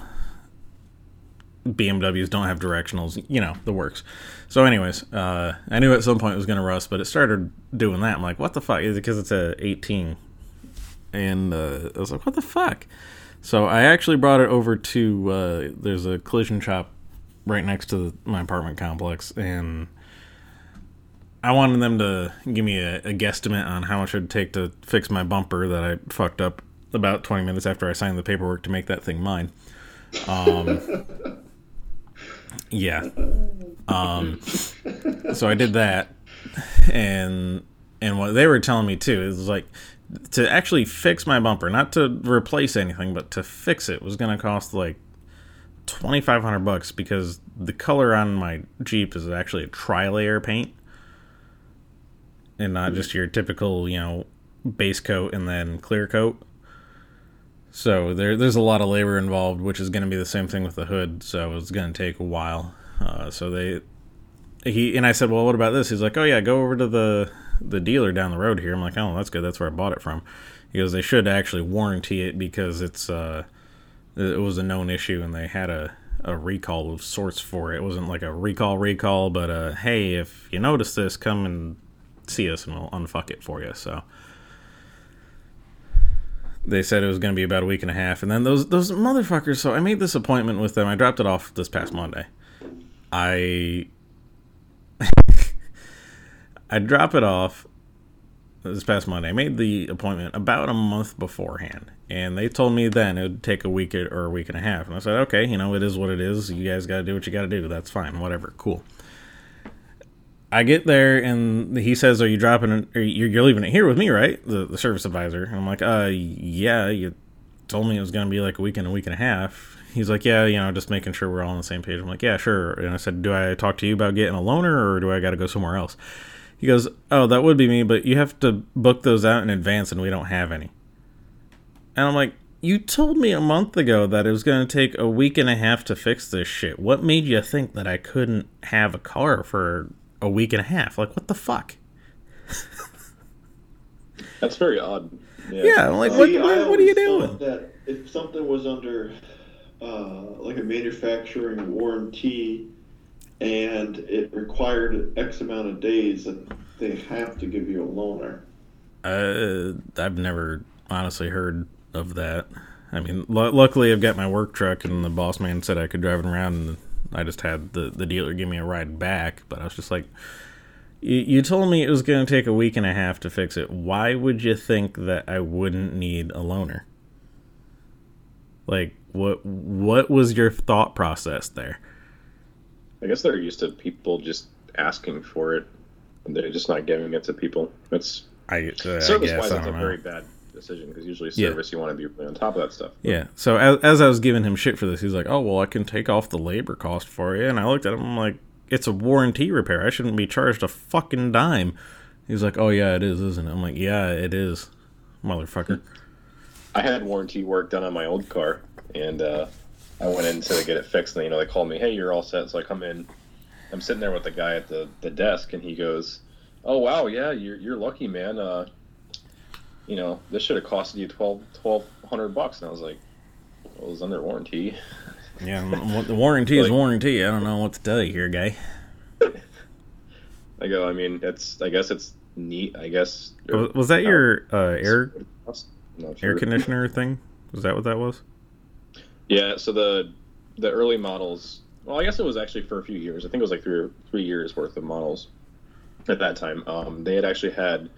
BMWs don't have directionals, you know, the works. So, anyways, uh, I knew at some point it was going to rust, but it started doing that. I'm like, what the fuck? Is it because it's a 18? And uh, I was like, what the fuck? So I actually brought it over to uh, there's a collision shop right next to my apartment complex, and I wanted them to give me a, a guesstimate on how much it would take to fix my bumper that I fucked up about 20 minutes after I signed the paperwork to make that thing mine. Um, yeah. Um, so I did that, and and what they were telling me too is like to actually fix my bumper, not to replace anything, but to fix it was going to cost like twenty five hundred bucks because the color on my Jeep is actually a tri layer paint, and not just your typical you know base coat and then clear coat. So there, there's a lot of labor involved, which is going to be the same thing with the hood. So it's going to take a while. Uh, so they, he and I said, well, what about this? He's like, oh yeah, go over to the the dealer down the road here. I'm like, oh, that's good. That's where I bought it from. He goes, they should actually warranty it because it's uh, it was a known issue and they had a a recall of sorts for it. It wasn't like a recall recall, but uh, hey, if you notice this, come and see us and we'll unfuck it for you. So they said it was going to be about a week and a half, and then those those motherfuckers. So I made this appointment with them. I dropped it off this past Monday. I I drop it off this past Monday. I made the appointment about a month beforehand, and they told me then it would take a week or a week and a half. And I said, okay, you know, it is what it is. You guys got to do what you got to do. That's fine. Whatever. Cool. I get there and he says, "Are you dropping? It, or you're leaving it here with me, right?" The the service advisor. And I'm like, "Uh, yeah. You told me it was gonna be like a week and a week and a half." He's like, "Yeah, you know, just making sure we're all on the same page." I'm like, "Yeah, sure." And I said, "Do I talk to you about getting a loaner, or do I got to go somewhere else?" He goes, "Oh, that would be me, but you have to book those out in advance, and we don't have any." And I'm like, "You told me a month ago that it was going to take a week and a half to fix this shit. What made you think that I couldn't have a car for a week and a half. Like, what the fuck? That's very odd. Yeah, yeah like, what, what, what, are you doing? That if something was under uh, like a manufacturing warranty and it required X amount of days, that they have to give you a loaner. Uh, I've never honestly heard of that. I mean, l- luckily I've got my work truck, and the boss man said I could drive it around and I just had the, the dealer give me a ride back, but I was just like, you told me it was going to take a week and a half to fix it. Why would you think that I wouldn't need a loaner? Like, what what was your thought process there? I guess they're used to people just asking for it, and they're just not giving it to people. It's I uh, service wise, it's a very bad decision because usually service yeah. you want to be really on top of that stuff. Yeah. So as, as I was giving him shit for this, he's like, "Oh well, I can take off the labor cost for you," and I looked at him I'm like, "It's a warranty repair. I shouldn't be charged a fucking dime." He's like, "Oh yeah, it is, isn't it?" I'm like, "Yeah, it is, motherfucker." I had warranty work done on my old car, and uh, I went in to get it fixed. And you know, they called me, "Hey, you're all set." So I come in. I'm sitting there with the guy at the, the desk, and he goes, "Oh wow, yeah, you're you're lucky, man. Uh, you know, this should have costed you 12, 1200 bucks. And I was like, well, it was under warranty. Yeah, the warranty like, is warranty. I don't know what to tell you here, guy. I go, I mean, it's, I guess it's neat, I guess. Was, was that your uh, air, sure. air conditioner thing? Was that what that was? Yeah, so the, the early models, well, I guess it was actually for a few years. I think it was like three, three years worth of models at that time. Um, they had actually had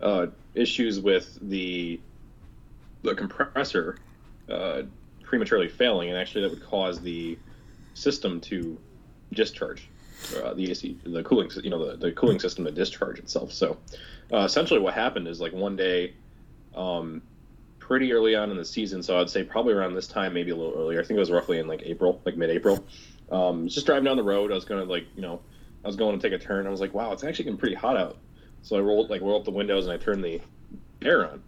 uh, issues with the the compressor uh, prematurely failing, and actually that would cause the system to discharge. Uh, the AC, the cooling, you know, the, the cooling system to discharge itself. So, uh, essentially, what happened is like one day, um, pretty early on in the season. So I'd say probably around this time, maybe a little earlier. I think it was roughly in like April, like mid-April. Um, just driving down the road, I was gonna like, you know, I was going to take a turn. I was like, wow, it's actually getting pretty hot out. So I rolled like rolled up the windows and I turned the air on,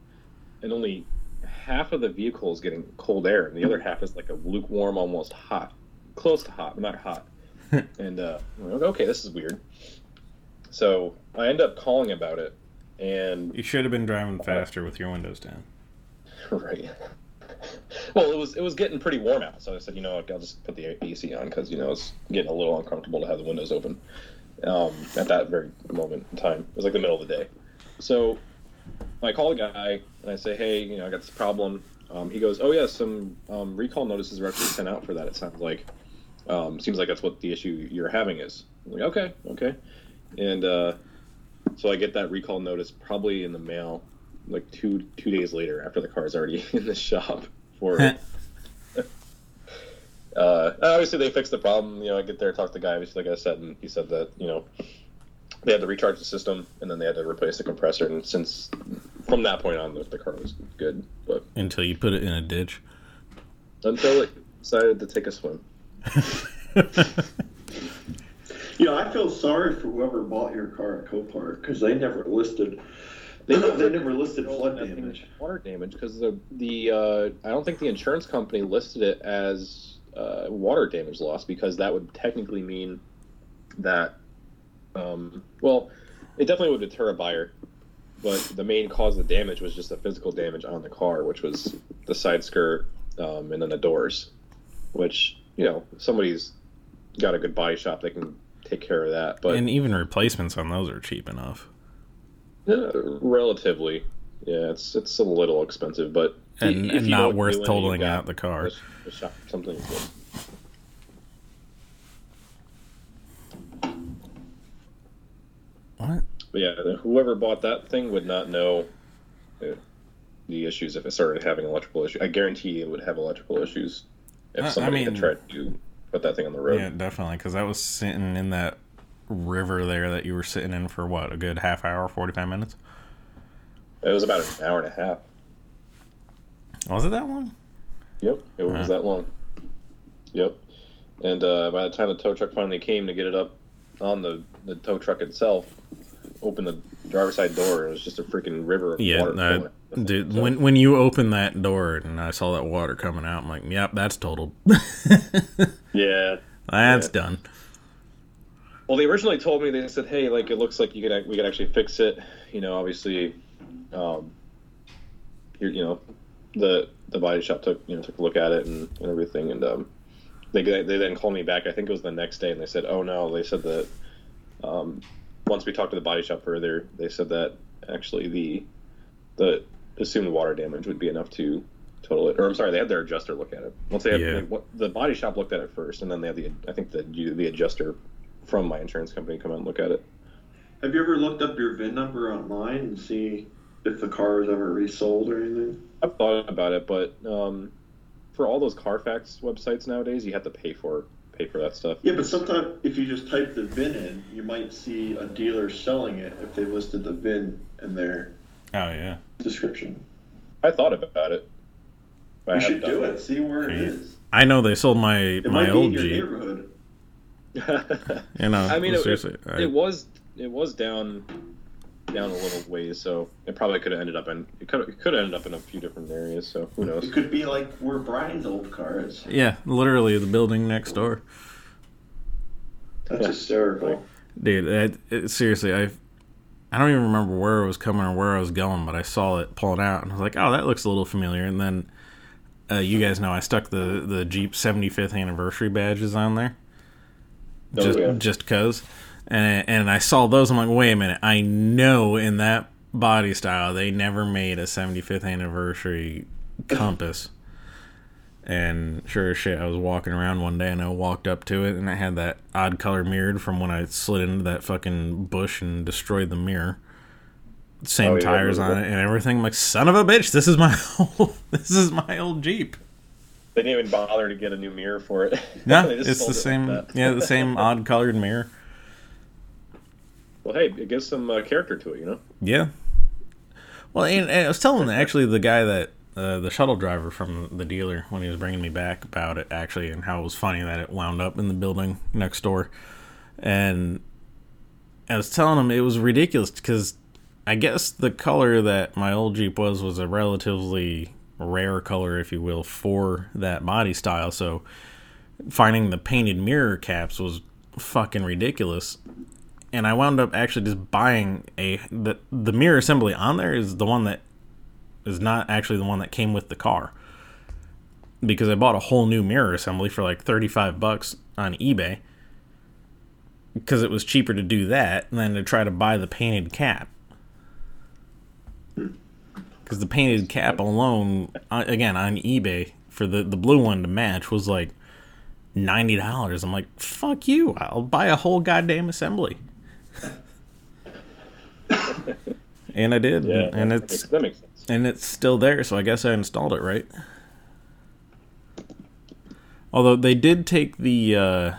and only half of the vehicle is getting cold air, and the other half is like a lukewarm, almost hot, close to hot, but not hot. and uh, like, okay, this is weird. So I end up calling about it, and you should have been driving faster with your windows down. Right. Well, it was it was getting pretty warm out, so I said, you know, I'll just put the AC on because you know it's getting a little uncomfortable to have the windows open. Um, at that very moment in time, it was like the middle of the day. So I call the guy and I say, hey, you know, I got this problem. Um, he goes, oh yeah, some um, recall notices were actually sent out for that. It sounds like. Um, seems like that's what the issue you're having is. I'm like, okay, okay, and uh, so I get that recall notice probably in the mail, like two two days later after the car is already in the shop for. uh, obviously, they fixed the problem. You know, I get there, talk to the guy, like I said, and he said that you know they had to recharge the system and then they had to replace the compressor. And since from that point on, the, the car was good. But Until you put it in a ditch. until it decided to take a swim. You know, I feel sorry for whoever bought your car at Copart because they never listed. They, they never listed flood damage. Water damage because the the uh, I don't think the insurance company listed it as uh, water damage loss because that would technically mean that um, well, it definitely would deter a buyer. But the main cause of the damage was just the physical damage on the car, which was the side skirt um, and then the doors. Which you know somebody's got a good body shop, they can take care of that. But and even replacements on those are cheap enough. uh, relatively, yeah, it's it's a little expensive, but And, and not worth totaling out the car. a- a shop, something good. What? But yeah, whoever bought that thing would not know uh, the issues if it started having electrical issues. I guarantee it would have electrical issues if I- I somebody had tried to put that thing on the road. Yeah, definitely. Because I was sitting in that river there that you were sitting in for what, a good half hour, 45 minutes? It was about an hour and a half. Was it that long? Yep, it was Wow. that long. Yep, and uh, by the time the tow truck finally came to get it up on the, the tow truck itself, opened the driver's side door, it was just a freaking river of Yeah, water. flowing. dude. So- When when you opened that door and I saw that water coming out, I'm like, yep, that's totaled. yeah. that's Yeah. done. Well, they originally told me they said, "Hey, like it looks like you could we could actually fix it." You know, obviously, um, you know, the the body shop took you know took a look at it and, and everything, and um, they they then called me back. I think it was the next day, and they said, "Oh no," they said that um, once we talked to the body shop further, they said that actually the the assumed water damage would be enough to total it. Or I'm sorry, they had their adjuster look at it. Once they had Yeah. they- what, the body shop looked at it first, and then they had the I think the the adjuster from my insurance company come out and look at it. Have you ever looked up your VIN number online and see if the car was ever resold or anything? I've thought about it, but um, for all those Carfax websites nowadays, you have to pay for pay for that stuff. Yeah, but sometimes if you just type the VIN in, you might see a dealer selling it if they listed the VIN in their Oh yeah. description. I thought about it. but I You should do done it. See where it is. I know they sold my It my might old be in your Jeep. neighborhood. it. You know, I mean, it- seriously, I- it was it was down down a little ways, so it probably could have ended up in it could it could have ended up in a few different areas. So who knows? It could be like where Brian's old car is. yeah, literally the building next door. That's Yeah. hysterical. Dude, it, it, seriously, I I don't even remember where I was coming or where I was going, but I saw it pulling out, and I was like, "Oh, that looks a little familiar." And then, uh, you guys know, I stuck the the Jeep 75th anniversary badges on there, Oh, just yeah. just cause, and and I saw those. I'm like, wait a minute, I know in that body style they never made a 75th anniversary Compass. And sure as shit, I was walking around one day and I walked up to it and it had that odd color mirrored from when I slid into that fucking bush and destroyed the mirror. Same Oh, yeah, tires I on it and everything. I'm like, son of a bitch, this is my old, this is my old Jeep. They didn't even bother to get a new mirror for it. No, it's the it same. that. yeah, the same odd colored mirror. Well, hey, it gives some uh, character to it, you know. Yeah. Well, and, and I was telling actually the guy that uh, the shuttle driver from the dealer when he was bringing me back about it actually, and how it was funny that it wound up in the building next door, and I was telling him it was ridiculous because I guess the color that my old Jeep was was a relatively rare color, if you will, for that body style. So finding the painted mirror caps was fucking ridiculous and I wound up actually just buying a the the mirror assembly on there is the one that is not actually the one that came with the car. because I bought a whole new mirror assembly for like 35 bucks on eBay because it was cheaper to do that than to try to buy the painted cap. Because the painted cap alone, uh, again on eBay for the the blue one to match was like ninety dollars. I'm like, fuck you! I'll buy a whole goddamn assembly. And I did, Yeah, and it's that makes sense. and it's still there, so I guess I installed it right. Although they did take the uh,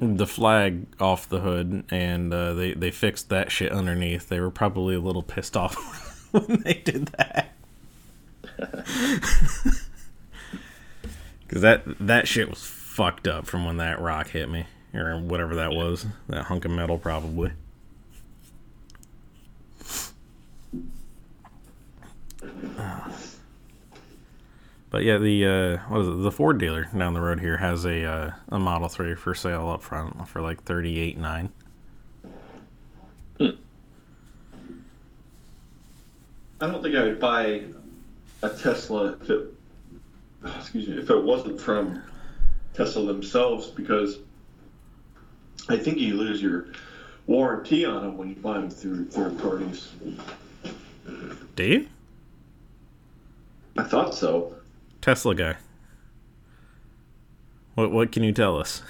the flag off the hood and uh, they they fixed that shit underneath. They were probably a little pissed off when they did that. Cause that that shit was fucked up from when that rock hit me or whatever that was, that hunk of metal probably. But yeah, the uh, what is it? The Ford dealer down the road here has a uh, a Model Three for sale up front for like thirty eight nine. I don't think I would buy a Tesla if it, excuse me, if it wasn't from Tesla themselves because I think you lose your warranty on them when you buy them through third parties. Do you? I thought so. Tesla guy. What what can you tell us?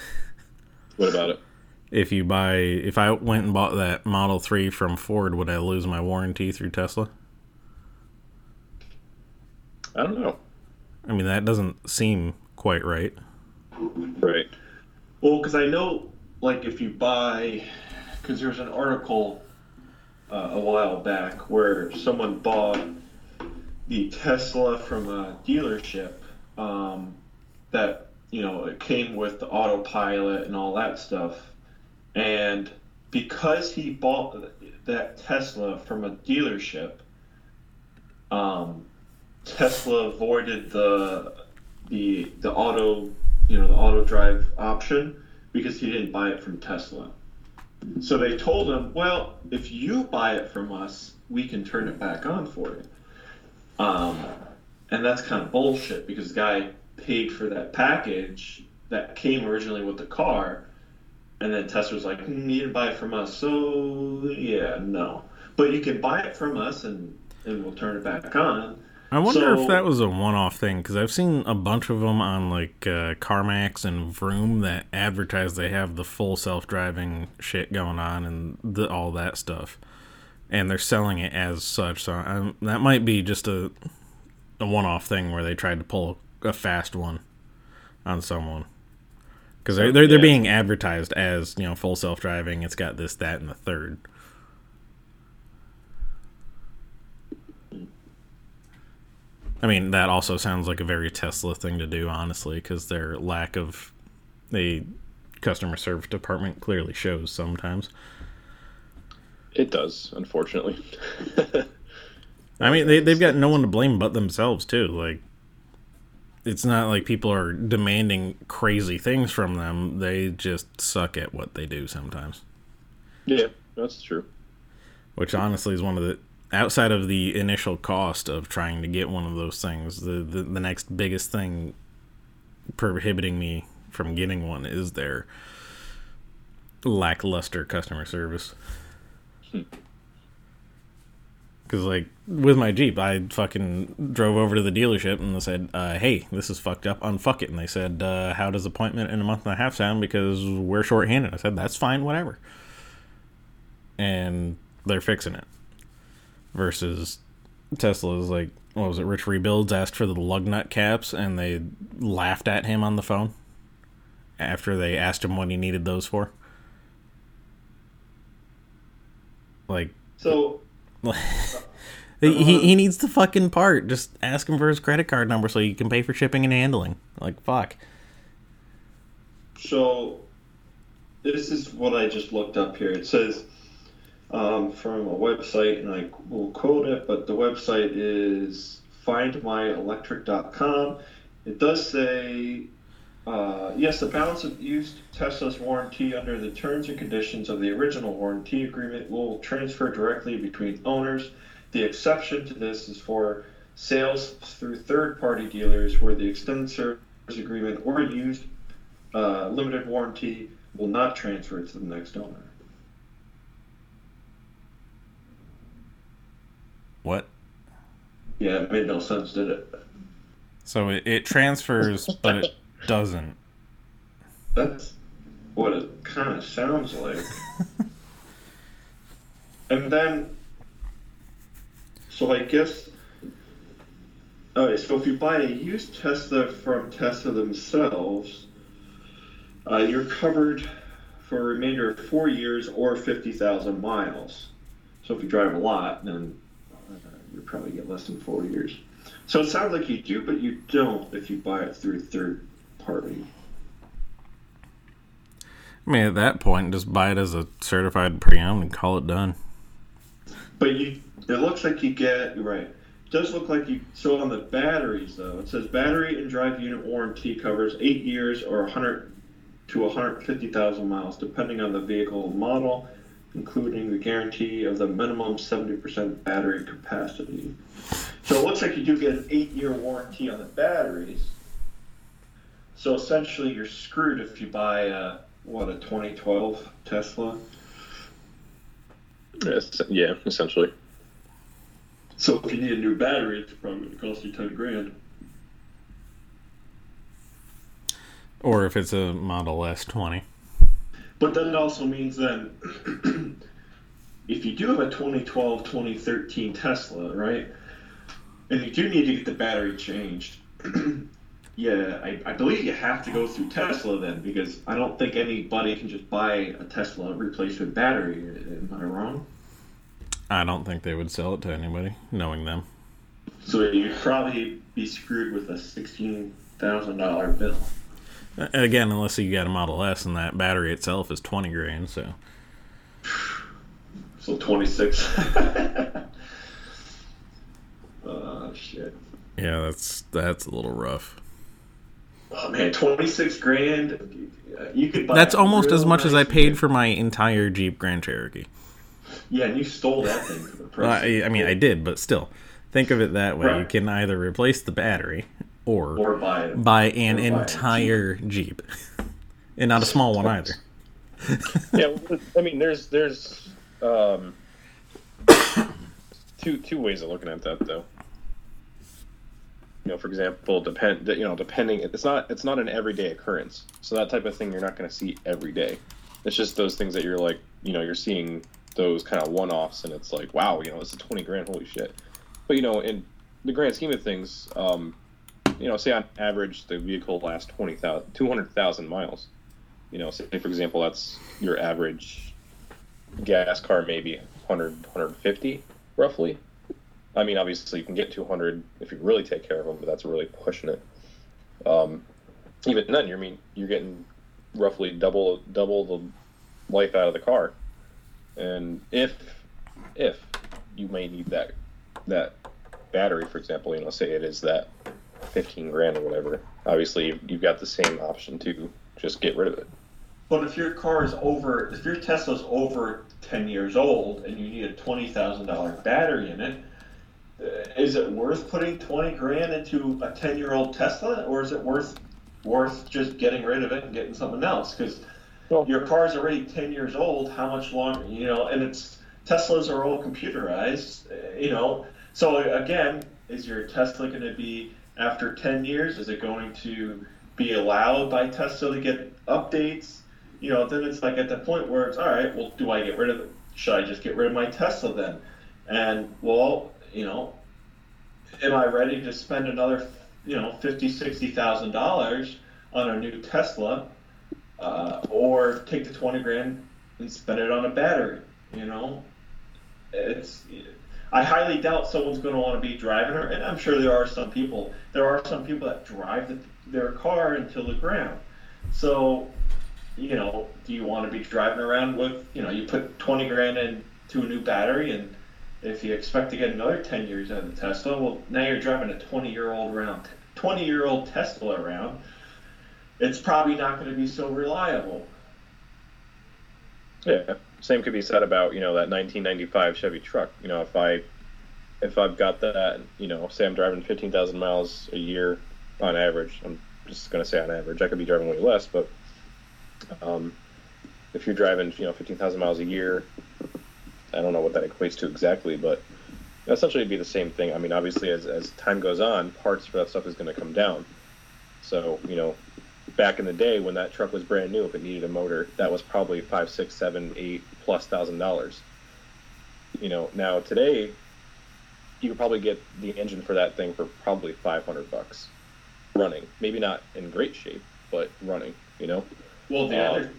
What about it? If you buy if I went and bought that Model 3 from Ford, would I lose my warranty through Tesla? I don't know. I mean, that doesn't seem quite right. Right. Well, because I know, like, if you buy, because there was an article uh, a while back where someone bought the Tesla from a dealership um, that, you know, it came with the autopilot and all that stuff. And because he bought that Tesla from a dealership, um, Tesla avoided the the the auto you know the auto drive option because he didn't buy it from Tesla. So they told him, well, if you buy it from us, we can turn it back on for you. Um, and that's kind of bullshit because the guy paid for that package that came originally with the car, and then Tesla's like, mm, you didn't buy it from us, so yeah, no. But you can buy it from us, and and we'll turn it back on. I wonder if that was a one-off thing because I've seen a bunch of them on like uh, CarMax and Vroom that advertise they have the full self-driving shit going on and the, all that stuff, and they're selling it as such. So um, that might be just a a one-off thing where they tried to pull a fast one on someone because they're they're, they're being advertised as you know full self-driving. It's got this, that, and the third. I mean, that also sounds like a very Tesla thing to do, honestly, because their lack of a customer service department clearly shows sometimes. It does, unfortunately. I mean, they, they've got no one to blame but themselves, too. Like, it's not like people are demanding crazy things from them. They just suck at what they do sometimes. yeah, that's true. Which, honestly, is one of the. Outside of the initial cost of trying to get one of those things, the, the, the next biggest thing prohibiting me from getting one is their lackluster customer service. Because, like, with my Jeep, I fucking drove over to the dealership and said, uh, hey, this is fucked up, unfuck it. And they said, uh, how does appointment in a month and a half sound? Because we're shorthanded. I said, that's fine, whatever. And they're fixing it. Versus Tesla's like, what was it? Rich Rebuilds asked for the lug nut caps and they laughed at him on the phone after they asked him what he needed those for. Like, So he, he he needs the fucking part. Just ask him for his credit card number so you can pay for shipping and handling. Like, fuck. So, this is what I just looked up here. It says um, from a website, and I will quote it, but the website is findmyelectric.com. It does say, uh, yes, the balance of used Tesla's warranty under the terms and conditions of the original warranty agreement will transfer directly between owners. The exception to this is for sales through third-party dealers where the extended service agreement or used uh, limited warranty will not transfer to the next owner. What? Yeah, it made no sense, did it? So it, it transfers, but it doesn't. That's what it kind of sounds like. and then, so I guess, alright, so if you buy a used Tesla from Tesla themselves, uh, you're covered for a remainder of four years or 50,000 miles. So if you drive a lot, then you probably get less than four years. So it sounds like you do, but you don't if you buy it through a third party. I mean, at that point, just buy it as a certified pre-owned and call it done. But you, it looks like you get right. It does look like you. So on the batteries, though, it says battery and drive unit warranty covers eight years or 100 to 150,000 miles, depending on the vehicle model, including the guarantee of the minimum 70% battery capacity. So it looks like you do get an eight-year warranty on the batteries. So essentially, you're screwed if you buy a what a 2012 Tesla. Yes, yeah, essentially. So if you need a new battery, it's probably going to cost you ten grand. Or if it's a Model S 20. But then it also means then, if you do have a 2012, 2013 Tesla, right, and you do need to get the battery changed, yeah, I, I believe you have to go through Tesla then, because I don't think anybody can just buy a Tesla replacement battery. Am I wrong? I don't think they would sell it to anybody, knowing them. So you'd probably be screwed with a sixteen thousand dollar bill. Again, unless you got a Model S and that battery itself is 20 grand, so. So twenty six. oh shit. Yeah, that's that's a little rough. Oh man, twenty six grand. You could buy. That's almost as much as I nice- paid for my entire Jeep Grand Cherokee. Yeah, and you stole that thing for the Well. I, I mean, I did, but still, think of it that way. You can either replace the battery or, or buy buy an or buy entire Jeep, and not a small one either. yeah, I mean, there's there's um, two two ways of looking at that though. You know, for example, depend you know depending it's not it's not an everyday occurrence. So that type of thing you're not going to see every day. It's just those things that you're like you know you're seeing those kind of one offs, and it's like wow, you know, it's a twenty grand, holy shit. But you know, in the grand scheme of things, um, you know, say on average the vehicle lasts 20,000 200,000 miles you know, say for example, that's your average gas car, maybe 100, 150 roughly. I mean, obviously you can get 200 if you really take care of them, but that's really pushing it. Um, even then, you're I mean you're getting roughly double double the life out of the car, and if if you may need that that battery, for example, you know, say it is that 15 grand or whatever. Obviously, you've, got the same option to just get rid of it. But if your car is over, if your Tesla's over ten years old and you need a twenty thousand dollar battery in it, uh, it worth putting twenty grand into a ten year old Tesla, or is it worth worth just getting rid of it and getting something else? Because Well- your car's already ten years old. How much longer? You know, and it's Teslas are all computerized. uh, You know, so again, is your Tesla going to be after ten years? Is it going to be allowed by Tesla to get updates? You know, then it's like at the point where it's all right. Well, do I get rid of it? Should I just get rid of my Tesla then? And well, you know, am I ready to spend another, you know, fifty, sixty thousand dollars on a new Tesla, uh, or take the twenty grand and spend it on a battery? You know, it's. I highly doubt someone's going to want to be driving her, and I'm sure there are some people. There are some people that drive the, their car into the ground. So, you know, do you want to be driving around with, you know, you put 20 grand into a new battery, and if you expect to get another 10 years out of the Tesla, well, now you're driving a 20 year old around, 20 year old Tesla around. It's probably not going to be so reliable. Yeah. Same could be said about you know that 1995 Chevy truck. You know, if I if I've got that, you know, say I'm driving 15,000 miles a year on average, I'm just going to say on average. I could be driving way less, but um, if you're driving, you know, 15,000 miles a year, I don't know what that equates to exactly, but essentially it'd be the same thing. I mean, obviously, as, as time goes on, parts for that stuff is going to come down. So, you know, back in the day when that truck was brand new, if it needed a motor, that was probably five, six, seven, eight plus thousand dollars. You know, now today, you could probably get the engine for that thing for probably 500 bucks running. Maybe not in great shape, but running, you know? Well, the Um, other,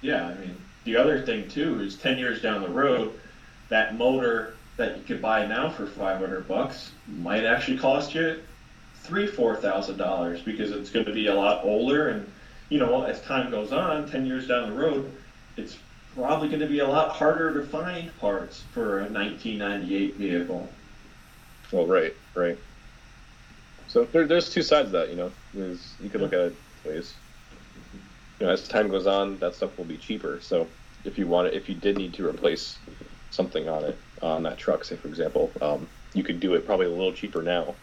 yeah, I mean, the other thing too is ten years down the road, that motor that you could buy now for five hundred bucks might actually cost you three, four thousand dollars because it's going to be a lot older, and you know, as time goes on, ten years down the road, it's probably going to be a lot harder to find parts for a 1998 vehicle. Well, right, right. So there, there's two sides of that, you know. There's, you could look at it ways. You know, as time goes on, that stuff will be cheaper. So if you want it, if you did need to replace something on it, on that truck, say for example, um, you could do it probably a little cheaper now,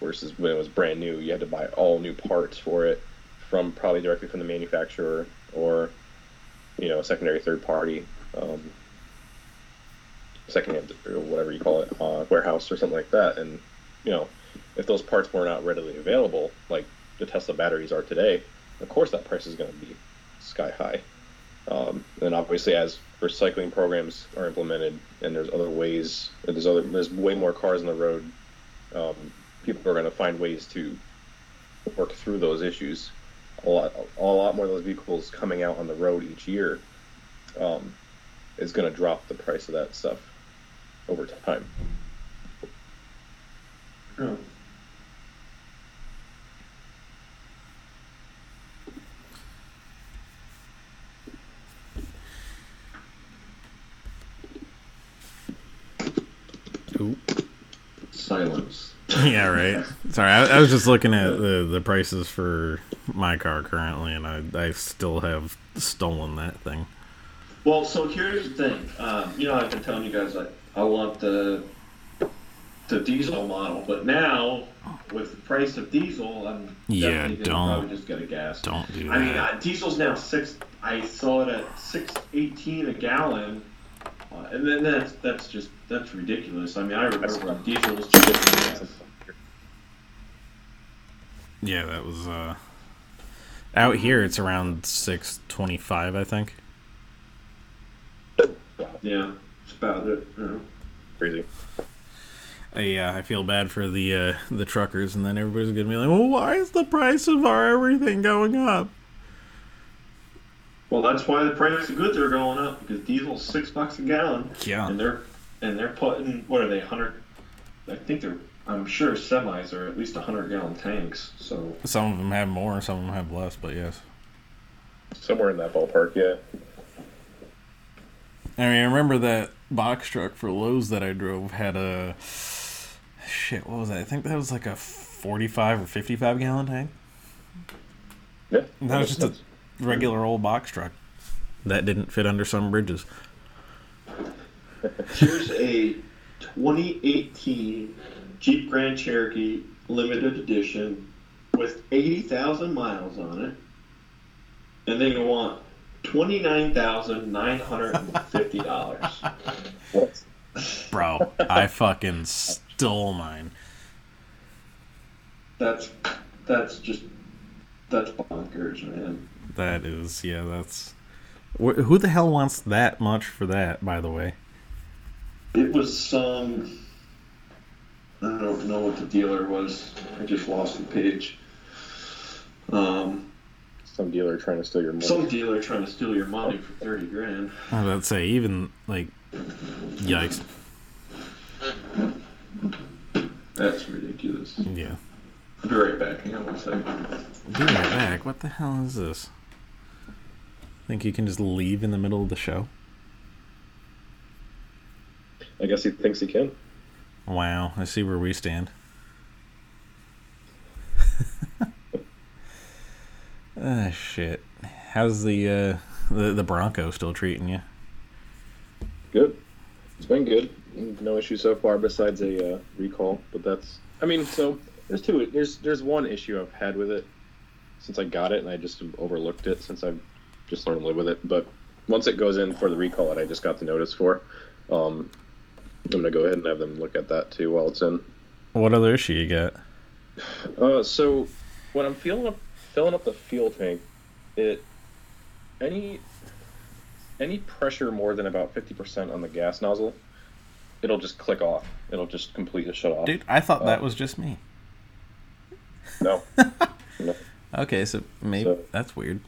versus when it was brand new. You had to buy all new parts for it from probably directly from the manufacturer or you know secondary third party. Um, secondhand or whatever you call it, uh, warehouse or something like that. And you know, if those parts were not readily available, like the Tesla batteries are today, of course that price is going to be sky high. Um, and obviously, as recycling programs are implemented, and there's other ways, there's other, there's way more cars on the road. Um, people are going to find ways to work through those issues. A lot, a lot more of those vehicles coming out on the road each year um, is going to drop the price of that stuff over time. Yeah. Ooh. Silence. yeah, right. Sorry, I, I was just looking at the, the prices for my car currently, and I, I still have stolen that thing. Well, so here's the thing. Um, you know, I've been telling you guys like I want the the diesel model, but now with the price of diesel, I'm Yeah, don't- probably just get a gas. Don't do I mean, uh, diesel's now six. I saw it at six eighteen a gallon, uh, and then that's that's just that's ridiculous. I mean, I remember when diesel was cheaper than. Yeah, that was uh out here. It's around six twenty five, I think. Yeah, it's about it. You know. Crazy. Uh, yeah, I feel bad for the uh, the truckers, and then everybody's gonna be like, "Well, why is the price of our everything going up?" Well, that's why the price of goods are going up because diesel's six bucks a gallon. Yeah, and they're and they're putting what are they hundred? I think they're. I'm sure semis are at least hundred gallon tanks. So some of them have more, some of them have less, but yes. Somewhere in that ballpark, yeah. I mean, I remember that box truck for Lowe's that I drove had a shit. What was that? I think that was like a forty-five or fifty-five gallon tank. Yeah. And that was just a regular old box truck that didn't fit under some bridges. here's a 2018 Jeep Grand Cherokee limited edition with 80,000 miles on it, and they want twenty nine thousand nine hundred and fifty dollars. What? Bro, I fucking stole mine. That's that's just that's bonkers, man. That is, yeah, that's. Wh- who the hell wants that much for that? By the way, It was some. I don't know what the dealer was. I just lost the page. Um, Some dealer trying to steal your money. some dealer trying to steal your money for thirty grand. I was about to say even like, yikes. That's ridiculous. Yeah, I'll be right back. Hang on one second. be right back. What the hell is this? Think you can just leave in the middle of the show? I guess he thinks he can. Wow, I see where we stand. Ah, shit. How's the uh, the the Bronco still treating you? Good. It's been good. no issue so far besides a uh, recall. But that's, I mean, so there's two. There's there's one issue I've had with it since I got it, and I just overlooked it since I've just learned to live with it. But once it goes in for the recall that I just got the notice for, um, I'm gonna go ahead and have them look at that too while it's in. What other issue you get? Uh, so when I'm filling up filling up the fuel tank, it any any pressure more than about fifty percent on the gas nozzle, it'll just click off. It'll just completely shut off. Dude, I thought that Uh, was just me. No. no. Okay, so maybe So- that's weird.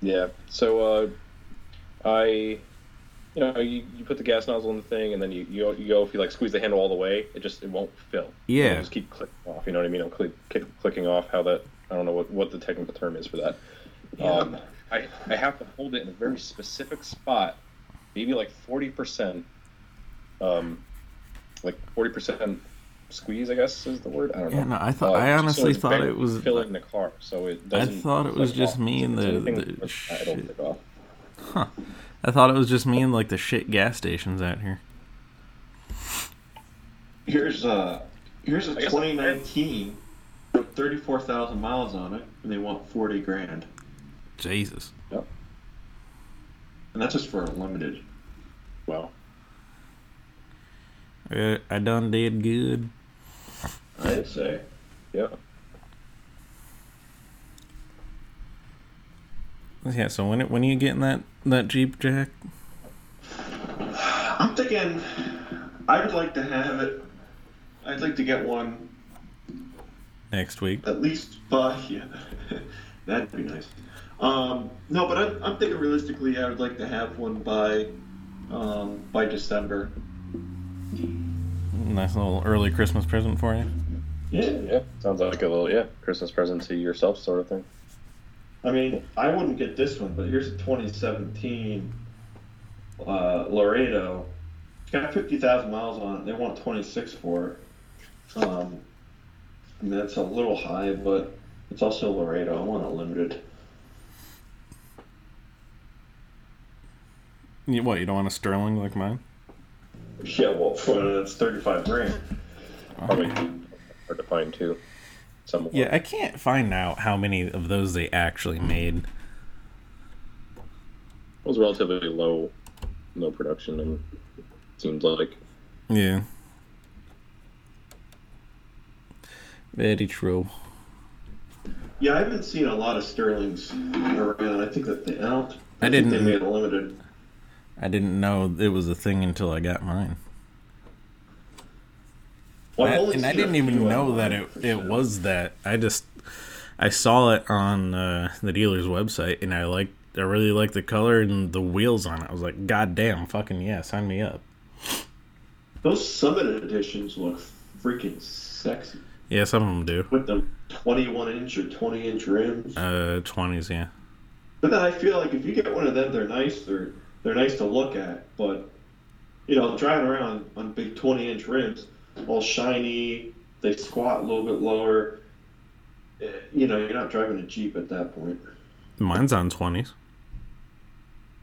Yeah. So uh, I, you know, you, you put the gas nozzle in the thing, and then you, you you go if you like squeeze the handle all the way, it just it won't fill. Yeah. It'll just keep clicking off. You know what I mean? It'll click, keep clicking off. How that I don't know what, what the technical term is for that. Um, I I have to hold it in a very specific spot, maybe like forty percent, um, like forty percent squeeze. I guess is the word. I don't know. No, I thought Uh, I honestly it's thought it was. filling the car, so it I doesn't. thought it was just off. me and the- anything the that clicks, shit. it'll. I thought it was just me and like the shit gas stations out here. Here's uh here's a I guess- 2019 with 34,000 miles on it, and they want 40 grand, Jesus. Yep. and that's just for a limited. Wow. Uh, I done did good. I'd say. Yeah. Yeah. So when when are you getting that that Jeep Jack? I'm thinking I would like to have it. I'd like to get one Next week. at least by yeah, that'd be nice. Um, no, but I'm, I'm thinking realistically, I would like to have one by um, by December. Nice little early Christmas present for you. Yeah, Yeah. Sounds like a little yeah Christmas present to yourself sort of thing. I mean, I wouldn't get this one, but here's a 2017 uh, Laredo. It's got 50,000 miles on it. They want 26 for it. Um, I mean, that's a little high, but it's also Laredo. I want a limited. You, what? You don't want a Sterling like mine? Yeah, well, that's 35 grand. Probably hard to find too. Somewhat. Yeah, I can't find out how many of those they actually made. It was relatively low, low production, and it seems like Yeah. Very true. Yeah, I haven't seen a lot of Sterlings around. I think that they, out. I I, didn't- They made a limited. I didn't know it was a thing until I got mine. Well, I've I- and I didn't even few know that it, it sure. was that. I just I saw it on uh, the dealer's website and I like I really like the color and the wheels on it. I was like, God damn, fucking yeah, sign me up. Those Summit editions look freaking sexy. Yeah, some of them do. with the 21 inch or 20 inch rims. Uh, twenties, yeah. But then I feel like if you get one of them, they're nice. They're they're nice to look at. But you know, driving around on big 20 inch rims, all shiny, they squat a little bit lower. eh, You know, you're not driving a Jeep at that point. Mine's on twenties.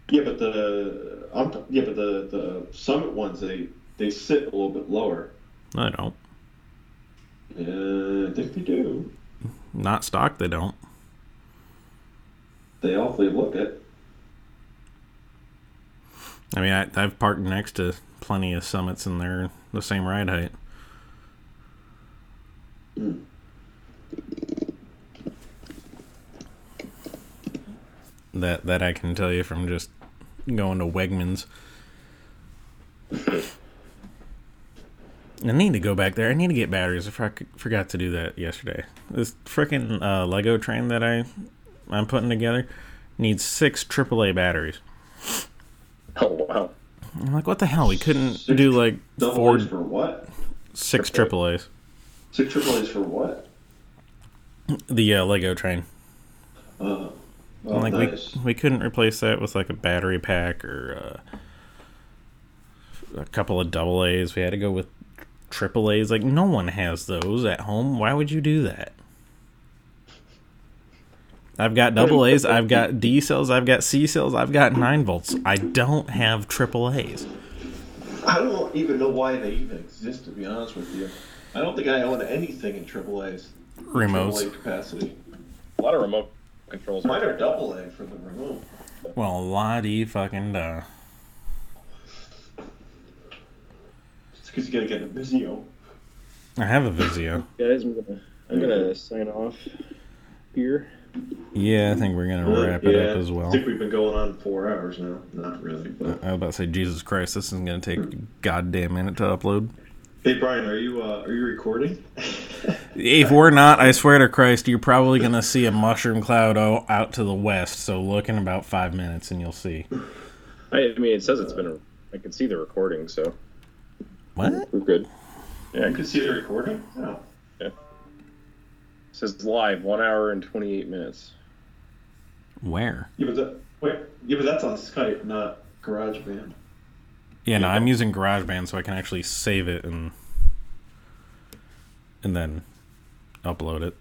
Yeah, but the I'm, t- yeah, but the the Summit ones they they sit a little bit lower. I don't. Uh, I think they do. Not stock. They don't. They awfully look it. I mean, I, I've parked next to plenty of summits and they're the same ride height. That that I can tell you from just going to Wegmans. I need to go back there. I need to get batteries. I forgot to do that yesterday. This freaking uh, Lego train that I I'm putting together needs six AAA batteries. oh wow, I'm like, what the hell? We couldn't Six do like four for what? six AAA's. Six triple A's for what? The uh, Lego train. Uh, oh, like nice. we we couldn't replace that with like a battery pack or uh, a couple of double A's. We had to go with triple A's. Like no one has those at home. Why would you do that? I've got double A's. I've got D cells. I've got C cells. I've got nine volts. I don't have triple A's. I don't even know why they even exist, to be honest with you. I don't think I own anything in AAA's Remotes. AAA capacity. A lot of remote controls. Mine are double A for the remote. Well, la di fucking da. It's because you gotta get a Vizio. I have a Vizio. Guys, I'm gonna, I'm gonna sign off here. Yeah, I think we're gonna wrap it up as well. I think we've been going on four hours now. Not really, but I was about to say, Jesus Christ, this is gonna take a goddamn minute to upload. Hey, Brian, are you uh, are you recording? If we're not, I swear to Christ, you're probably gonna see a mushroom cloud o- out to the west. So look in about five minutes, and you'll see. I, I mean, it says it's been. A, I can see the recording, so What? we're good. Yeah, I can see the recording. Oh. it says live, one hour and twenty eight minutes. Where? Yeah, but that, wait, yeah, but that's on Skype, not GarageBand. Yeah, no, I'm using GarageBand so I can actually save it and and then upload it.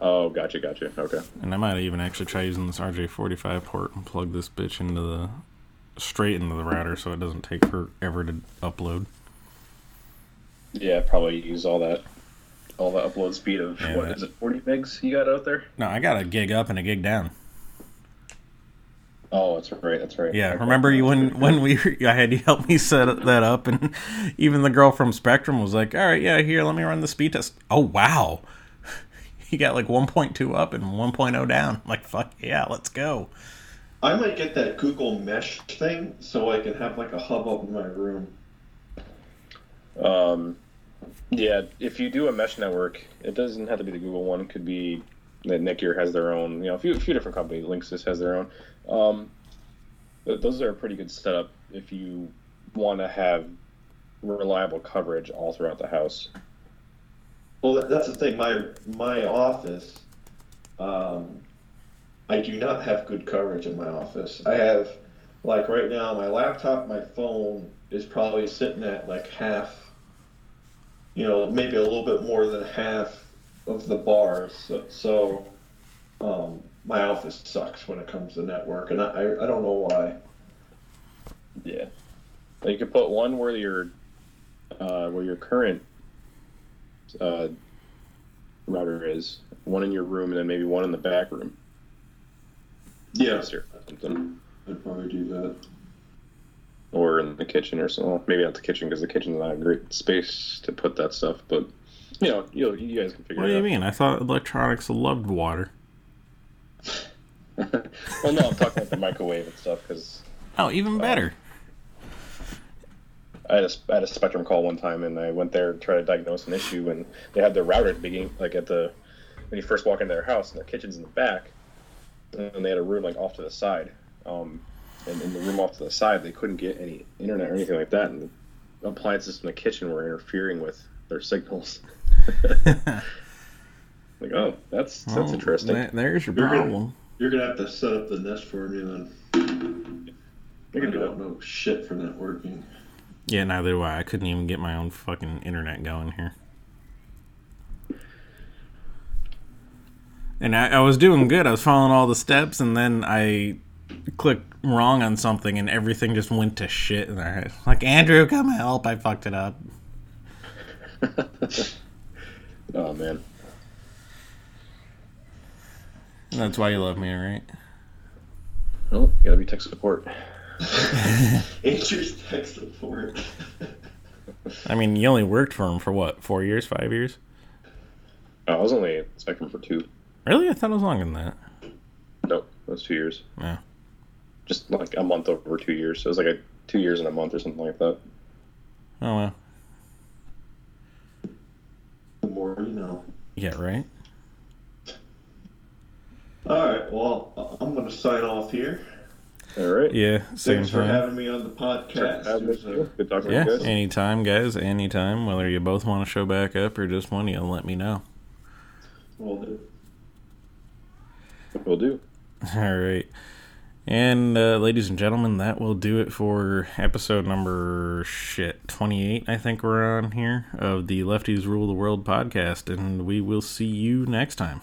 Oh, gotcha, gotcha. Okay. And I might even actually try using this RJ45 port and plug this bitch into the straight into the router so it doesn't take forever to upload. Yeah, probably use all that, all the upload speed of Yeah, what that- is it, forty megs you got out there? No, I got a gig up and a gig down. Oh, that's right. That's right. Yeah, Okay. remember you when when we I had you help me set that up, and even the girl from Spectrum was like, "All right, yeah, here, let me run the speed test." Oh wow, he got like 1.2 up and 1.0 down. I'm like, fuck yeah, let's go. I might get that Google Mesh thing so I can have like a hub up in my room. Um, yeah, if you do a mesh network, it doesn't have to be the Google one. It could be that Netgear has their own. You know, a few, a few different companies. Linksys has their own. Um, th- those are a pretty good setup if you want to have reliable coverage all throughout the house. Well, that's the thing. My my office, um, I do not have good coverage in my office. I have, like right now, my laptop, my phone is probably sitting at like half. You know, maybe a little bit more than half of the bars. So, so um, my office sucks when it comes to network, and I I, I don't know why. Yeah, you could put one where your uh, where your current uh, router is, one in your room, and then maybe one in the back room. Yes, Or something. I'd probably do that. or in the kitchen or something. Maybe not the kitchen because the kitchen's not a great space to put that stuff. But you know, you you guys can figure out. What do you out. mean? I thought electronics loved water. well, no, I'm talking about the microwave and stuff because Oh, even better. I had a I had a Spectrum call one time and I went there to try to diagnose an issue and they had their router at the beginning, like at the when you first walk into their house and their kitchen's in the back, and they had a room like off to the side. Um, and in the room off to the side, they couldn't get any internet or anything like that, and the appliances in the kitchen were interfering with their signals. like, oh, that's that's Well, interesting. th- there's your You're gonna- problem. You're gonna have to set up the Nest for me then. I I can do don't that. know shit for networking. Yeah, neither do I. I couldn't even get my own fucking internet going here. And I, I was doing good. I was following all the steps, and then I clicked wrong on something, and everything just went to shit. And I like Andrew, come help! I fucked it up. Oh man. And that's why you love me, right? Well, you gotta be tech support. Andrew's tech support. I mean, you only worked for him for what? Four years? Five years? Oh, I was only at Spectrum for two. Really? I thought it was longer than that. Nope, it was two years. Yeah. Just like a month over two years. So it was like a two years and a month or something like that. Oh well. The more you know. Yeah, right. All right. Well, I'm gonna sign off here. All right. Yeah. Same Thanks for having me on the podcast. Have It was, a- uh, Good talking Yeah, to you guys. anytime, guys. Anytime. Whether you both want to show back up or just one, you let me know. well, the- Will do. All right. And uh, ladies and gentlemen, that will do it for episode number shit 28. I think we're on here of the Lefties Rule the World podcast, and we will see you next time.